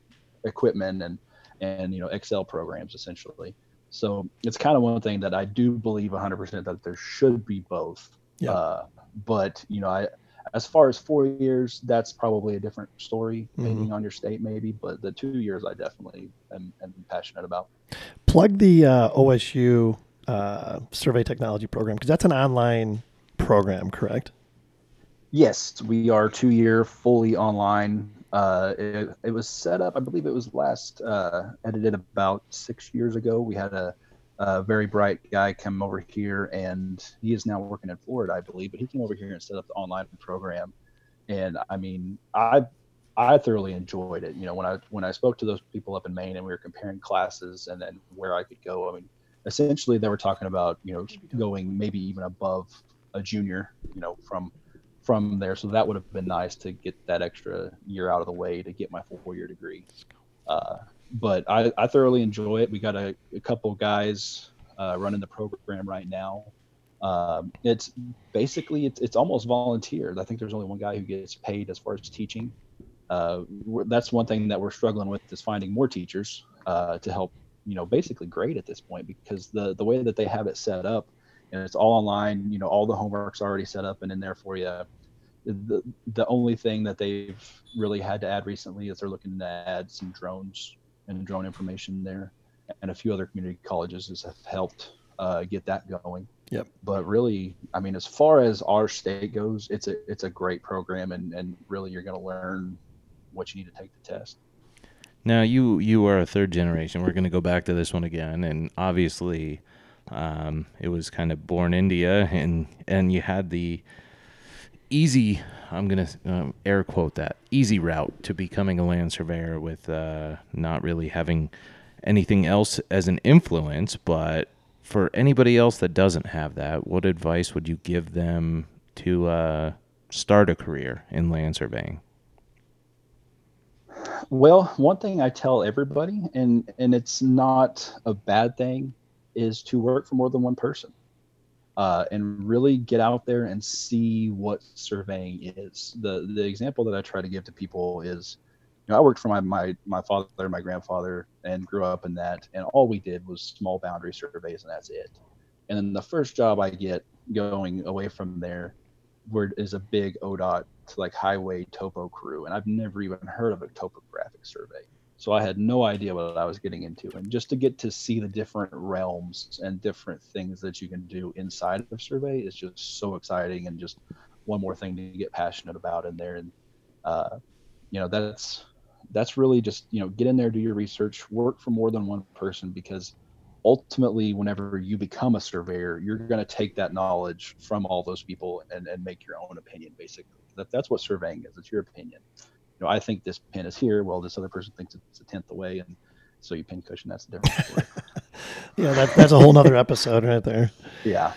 equipment and, and, you know, Excel programs essentially. So it's kind of one thing that I do believe 100% that there should be both. Yeah. Uh, but, you know, I, as far as four years, that's probably a different story, Mhm. depending on your state, maybe. But the two years, I definitely am, am passionate about. Plug the uh, OSU uh, survey technology program because that's an online program, correct? Yes, we are two year fully online. Uh, it, it was set up, I believe it was last uh, edited about six years ago. We had a, a very bright guy come over here, and he is now working in Florida, I believe. But he came over here and set up the online program, and I mean, I I thoroughly enjoyed it. You know, when I when I spoke to those people up in Maine and we were comparing classes and then where I could go, I mean, essentially they were talking about you know going maybe even above a junior, you know, from from there. So that would have been nice to get that extra year out of the way to get my four year degree. Uh, but I, I thoroughly enjoy it. We got a, a couple guys uh, running the program right now. Um, it's basically it's, it's almost volunteer. I think there's only one guy who gets paid as far as teaching. Uh, that's one thing that we're struggling with is finding more teachers uh, to help you know basically grade at this point because the the way that they have it set up and it's all online you know all the homework's already set up and in there for you the the only thing that they've really had to add recently is they're looking to add some drones and drone information there and a few other community colleges has have helped uh, get that going Yep. but really i mean as far as our state goes it's a it's a great program and and really you're going to learn what you need to take the test Now you you are a third generation. We're going to go back to this one again, and obviously, um, it was kind of born India, and and you had the easy. I'm going to um, air quote that easy route to becoming a land surveyor with uh, not really having anything else as an influence. But for anybody else that doesn't have that, what advice would you give them to uh, start a career in land surveying? Well, one thing I tell everybody, and and it's not a bad thing, is to work for more than one person, uh, and really get out there and see what surveying is. the The example that I try to give to people is, you know, I worked for my my my father, my grandfather, and grew up in that, and all we did was small boundary surveys, and that's it. And then the first job I get going away from there, where is a big ODOT like highway topo crew, and I've never even heard of a topographic survey. So I had no idea what I was getting into, and just to get to see the different realms and different things that you can do inside of survey is just so exciting, and just one more thing to get passionate about in there. And uh, you know, that's that's really just you know get in there, do your research, work for more than one person because ultimately whenever you become a surveyor you're going to take that knowledge from all those people and, and make your own opinion basically. That, that's what surveying is. It's your opinion you know i think this pin is here well this other person thinks it's a tenth away and so you pin cushion that's a different story *laughs* Yeah, that, that's a whole nother episode right there. yeah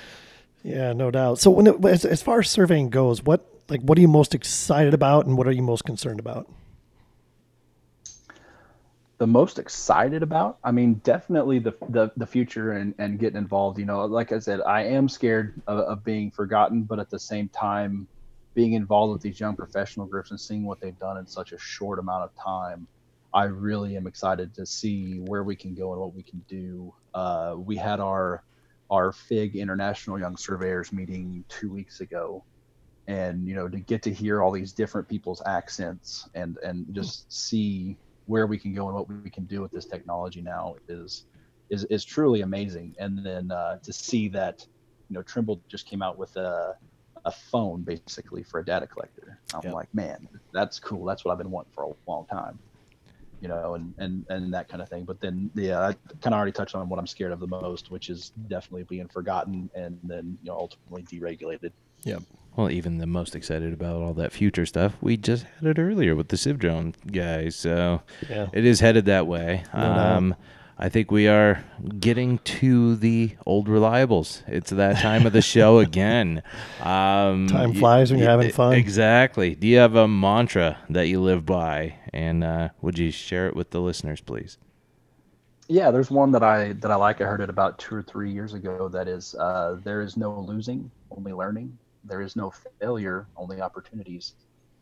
Yeah, no doubt. So when it, as, as far as surveying goes, what like what are you most excited about, and what are you most concerned about? the most excited about i mean definitely the the, the future and, and getting involved you know like i said i am scared of, of being forgotten but at the same time being involved with these young professional groups and seeing what they've done in such a short amount of time i really am excited to see where we can go and what we can do uh, we had our our FIG international young surveyors meeting two weeks ago and you know to get to hear all these different people's accents and and just see where we can go and what we can do with this technology now is is, is truly amazing. And then uh, to see that, you know, Trimble just came out with a, a phone basically for a data collector. I'm Yep. like, man, that's cool. That's what I've been wanting for a long time. you know, and and and that kind of thing. But then, yeah, I kind of already touched on what I'm scared of the most, which is definitely being forgotten and then you know ultimately deregulated. Yeah. Well, even the most excited about all that future stuff, we just had it earlier with the CivDrone guys. So Yeah. it is headed that way. No doubt. um, I think we are getting to the old reliables. It's that time of the show *laughs* again. Um, Time flies when you're having fun. Exactly. Do you have a mantra that you live by? And uh, would you share it with the listeners, please? Yeah, there's one that I that I like. I heard it about two or three years ago. That is, uh, there is no losing, only learning. There is no failure, only opportunities,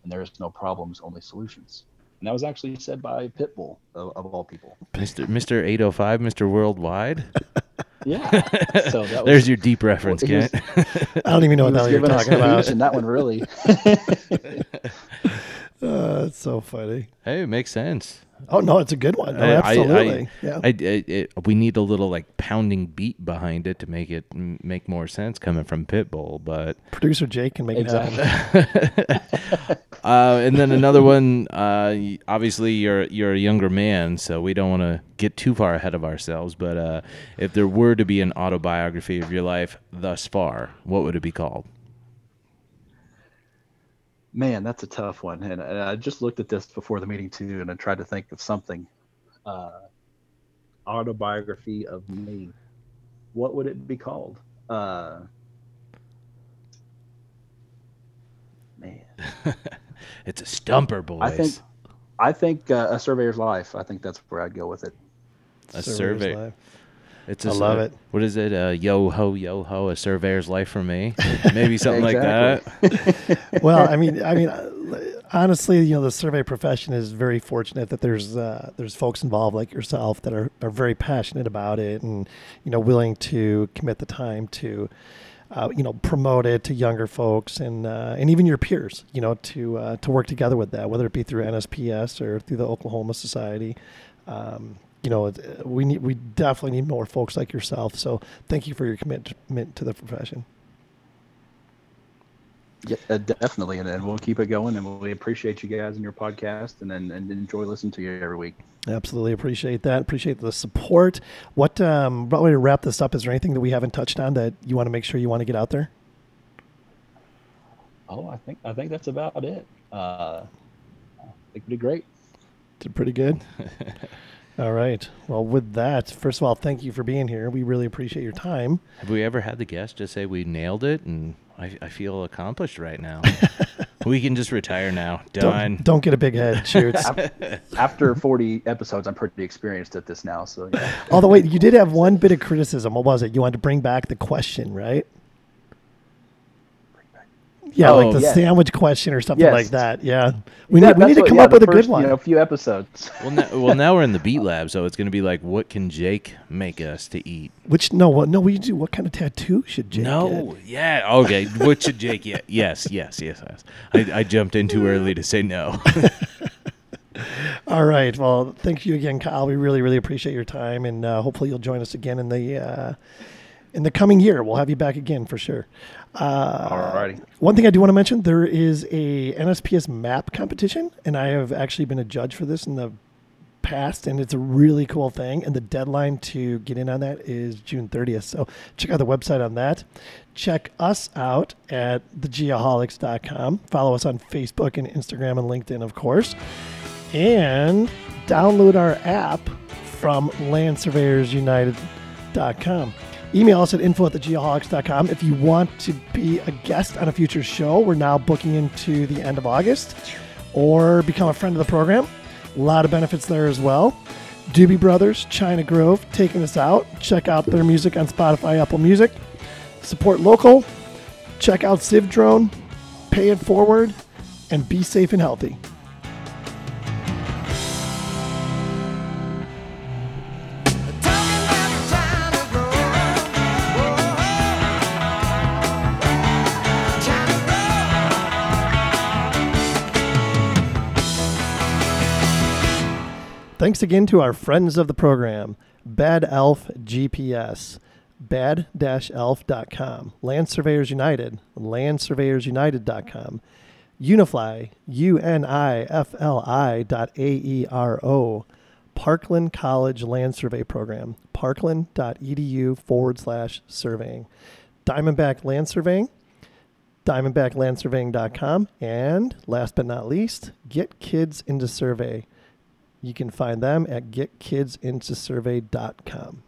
and there is no problems, only solutions. And that was actually said by Pitbull, of, of all people. Mr. Mr. 805, Mr. Worldwide. Yeah. *laughs* So that was, There's your deep reference, he was- I don't even know what the was hell you're talking about. that one really. *laughs* Uh, it's so funny. hey, it makes sense. Oh no, it's a good one. No, I- absolutely. I, yeah. I, it, we need a little like pounding beat behind it to make it m- make more sense coming from Pitbull, but Producer Jake can make it exactly. happen. *laughs* uh, and then another one. Uh, obviously, you're you're a younger man, so we don't want to get too far ahead of ourselves. But uh, if there were to be an autobiography of your life thus far, what would it be called? Man, that's a tough one. And, and I just looked at this before the meeting too, and I tried to think of something. Uh, autobiography of me. What would it be called? Uh, man, *laughs* It's a stumper, boys. I think, I think uh, a surveyor's life. I think that's where I'd go with it. a Surveyor's survey. Life. It's a I love it. What is it? Uh, yo ho yo ho, a surveyor's life for me. *laughs* Maybe something like that. *laughs* well, I mean, I mean, uh, honestly, you know, the survey profession is very fortunate that there's uh, there's folks involved like yourself that are, are very passionate about it and you know willing to commit the time to. Uh, you know, promote it to younger folks and uh, and even your peers. You know, to uh, to work together with that, whether it be through NSPS or through the Oklahoma Society. Um, you know, we need we definitely need more folks like yourself. So thank you for your commitment to the profession. Yeah, uh, definitely, and, and we'll keep it going. And we appreciate you guys and your podcast, and and, and enjoy listening to you every week. Absolutely appreciate that. Appreciate the support. What um, way to wrap this up? Is there anything that we haven't touched on that you want to make sure you want to get out there? Oh, I think I think that's about it. Uh, I think we did great. Did pretty good. *laughs* All right. Well, with that, first of all, thank you for being here. We really appreciate your time. Have we ever had the guest just say we nailed it and I, I feel accomplished right now? *laughs* we can just retire now. Done. Don't, don't get a big head, shoots. *laughs* After 40 episodes, I'm pretty experienced at this now. So yeah. Although, wait, you did have one bit of criticism. What was it? You wanted to bring back the question, right? Yeah, Oh, like the yes. sandwich question or something Yes. like that. Yeah, we Yeah, need we need to what- come yeah, up the with a good one. You know, few episodes. *laughs* well, now, well, now we're in the beat *laughs* lab, so it's going to be like, what can Jake make us to eat? Which no, what no, we do. What kind of tattoo should Jake no, get? yeah, okay. What should Jake get? *laughs* Yes, yes, yes, yes. I, I jumped in too early to say no. All right. Well, thank you again, Kyle. We really, really appreciate your time, and uh, hopefully you'll join us again in the uh, in the coming year. We'll have you back again for sure. Uh, Alrighty. One thing I do want to mention: there is a NSPS map competition, and I have actually been a judge for this in the past, and it's a really cool thing. And the deadline to get in on that is June 30th. So check out the website on that. Check us out at thegeoholics.com. Follow us on Facebook and Instagram and LinkedIn, of course and download our app from landsurveyorsunited.com. Email us at info at thegeoholics.com. If you want to be a guest on a future show, we're now booking into the end of August, or become a friend of the program. A lot of benefits there as well. Doobie Brothers, China Grove, taking us out. Check out their music on Spotify, Apple Music. Support local. Check out CivDrone. Pay it forward, and be safe and healthy. Thanks again to our friends of the program, Bad Elf GPS, bad-elf.com, Land Surveyors United, landsurveyorsunited.com, Unifli, U N I F L I dot A E R O, Parkland College Land Survey Program, parkland.edu forward slash surveying. Diamondback Land Surveying, diamondbacklandsurveying.com, and last but not least, Get Kids Into Survey. You can find them at getkidsintosurvey.com.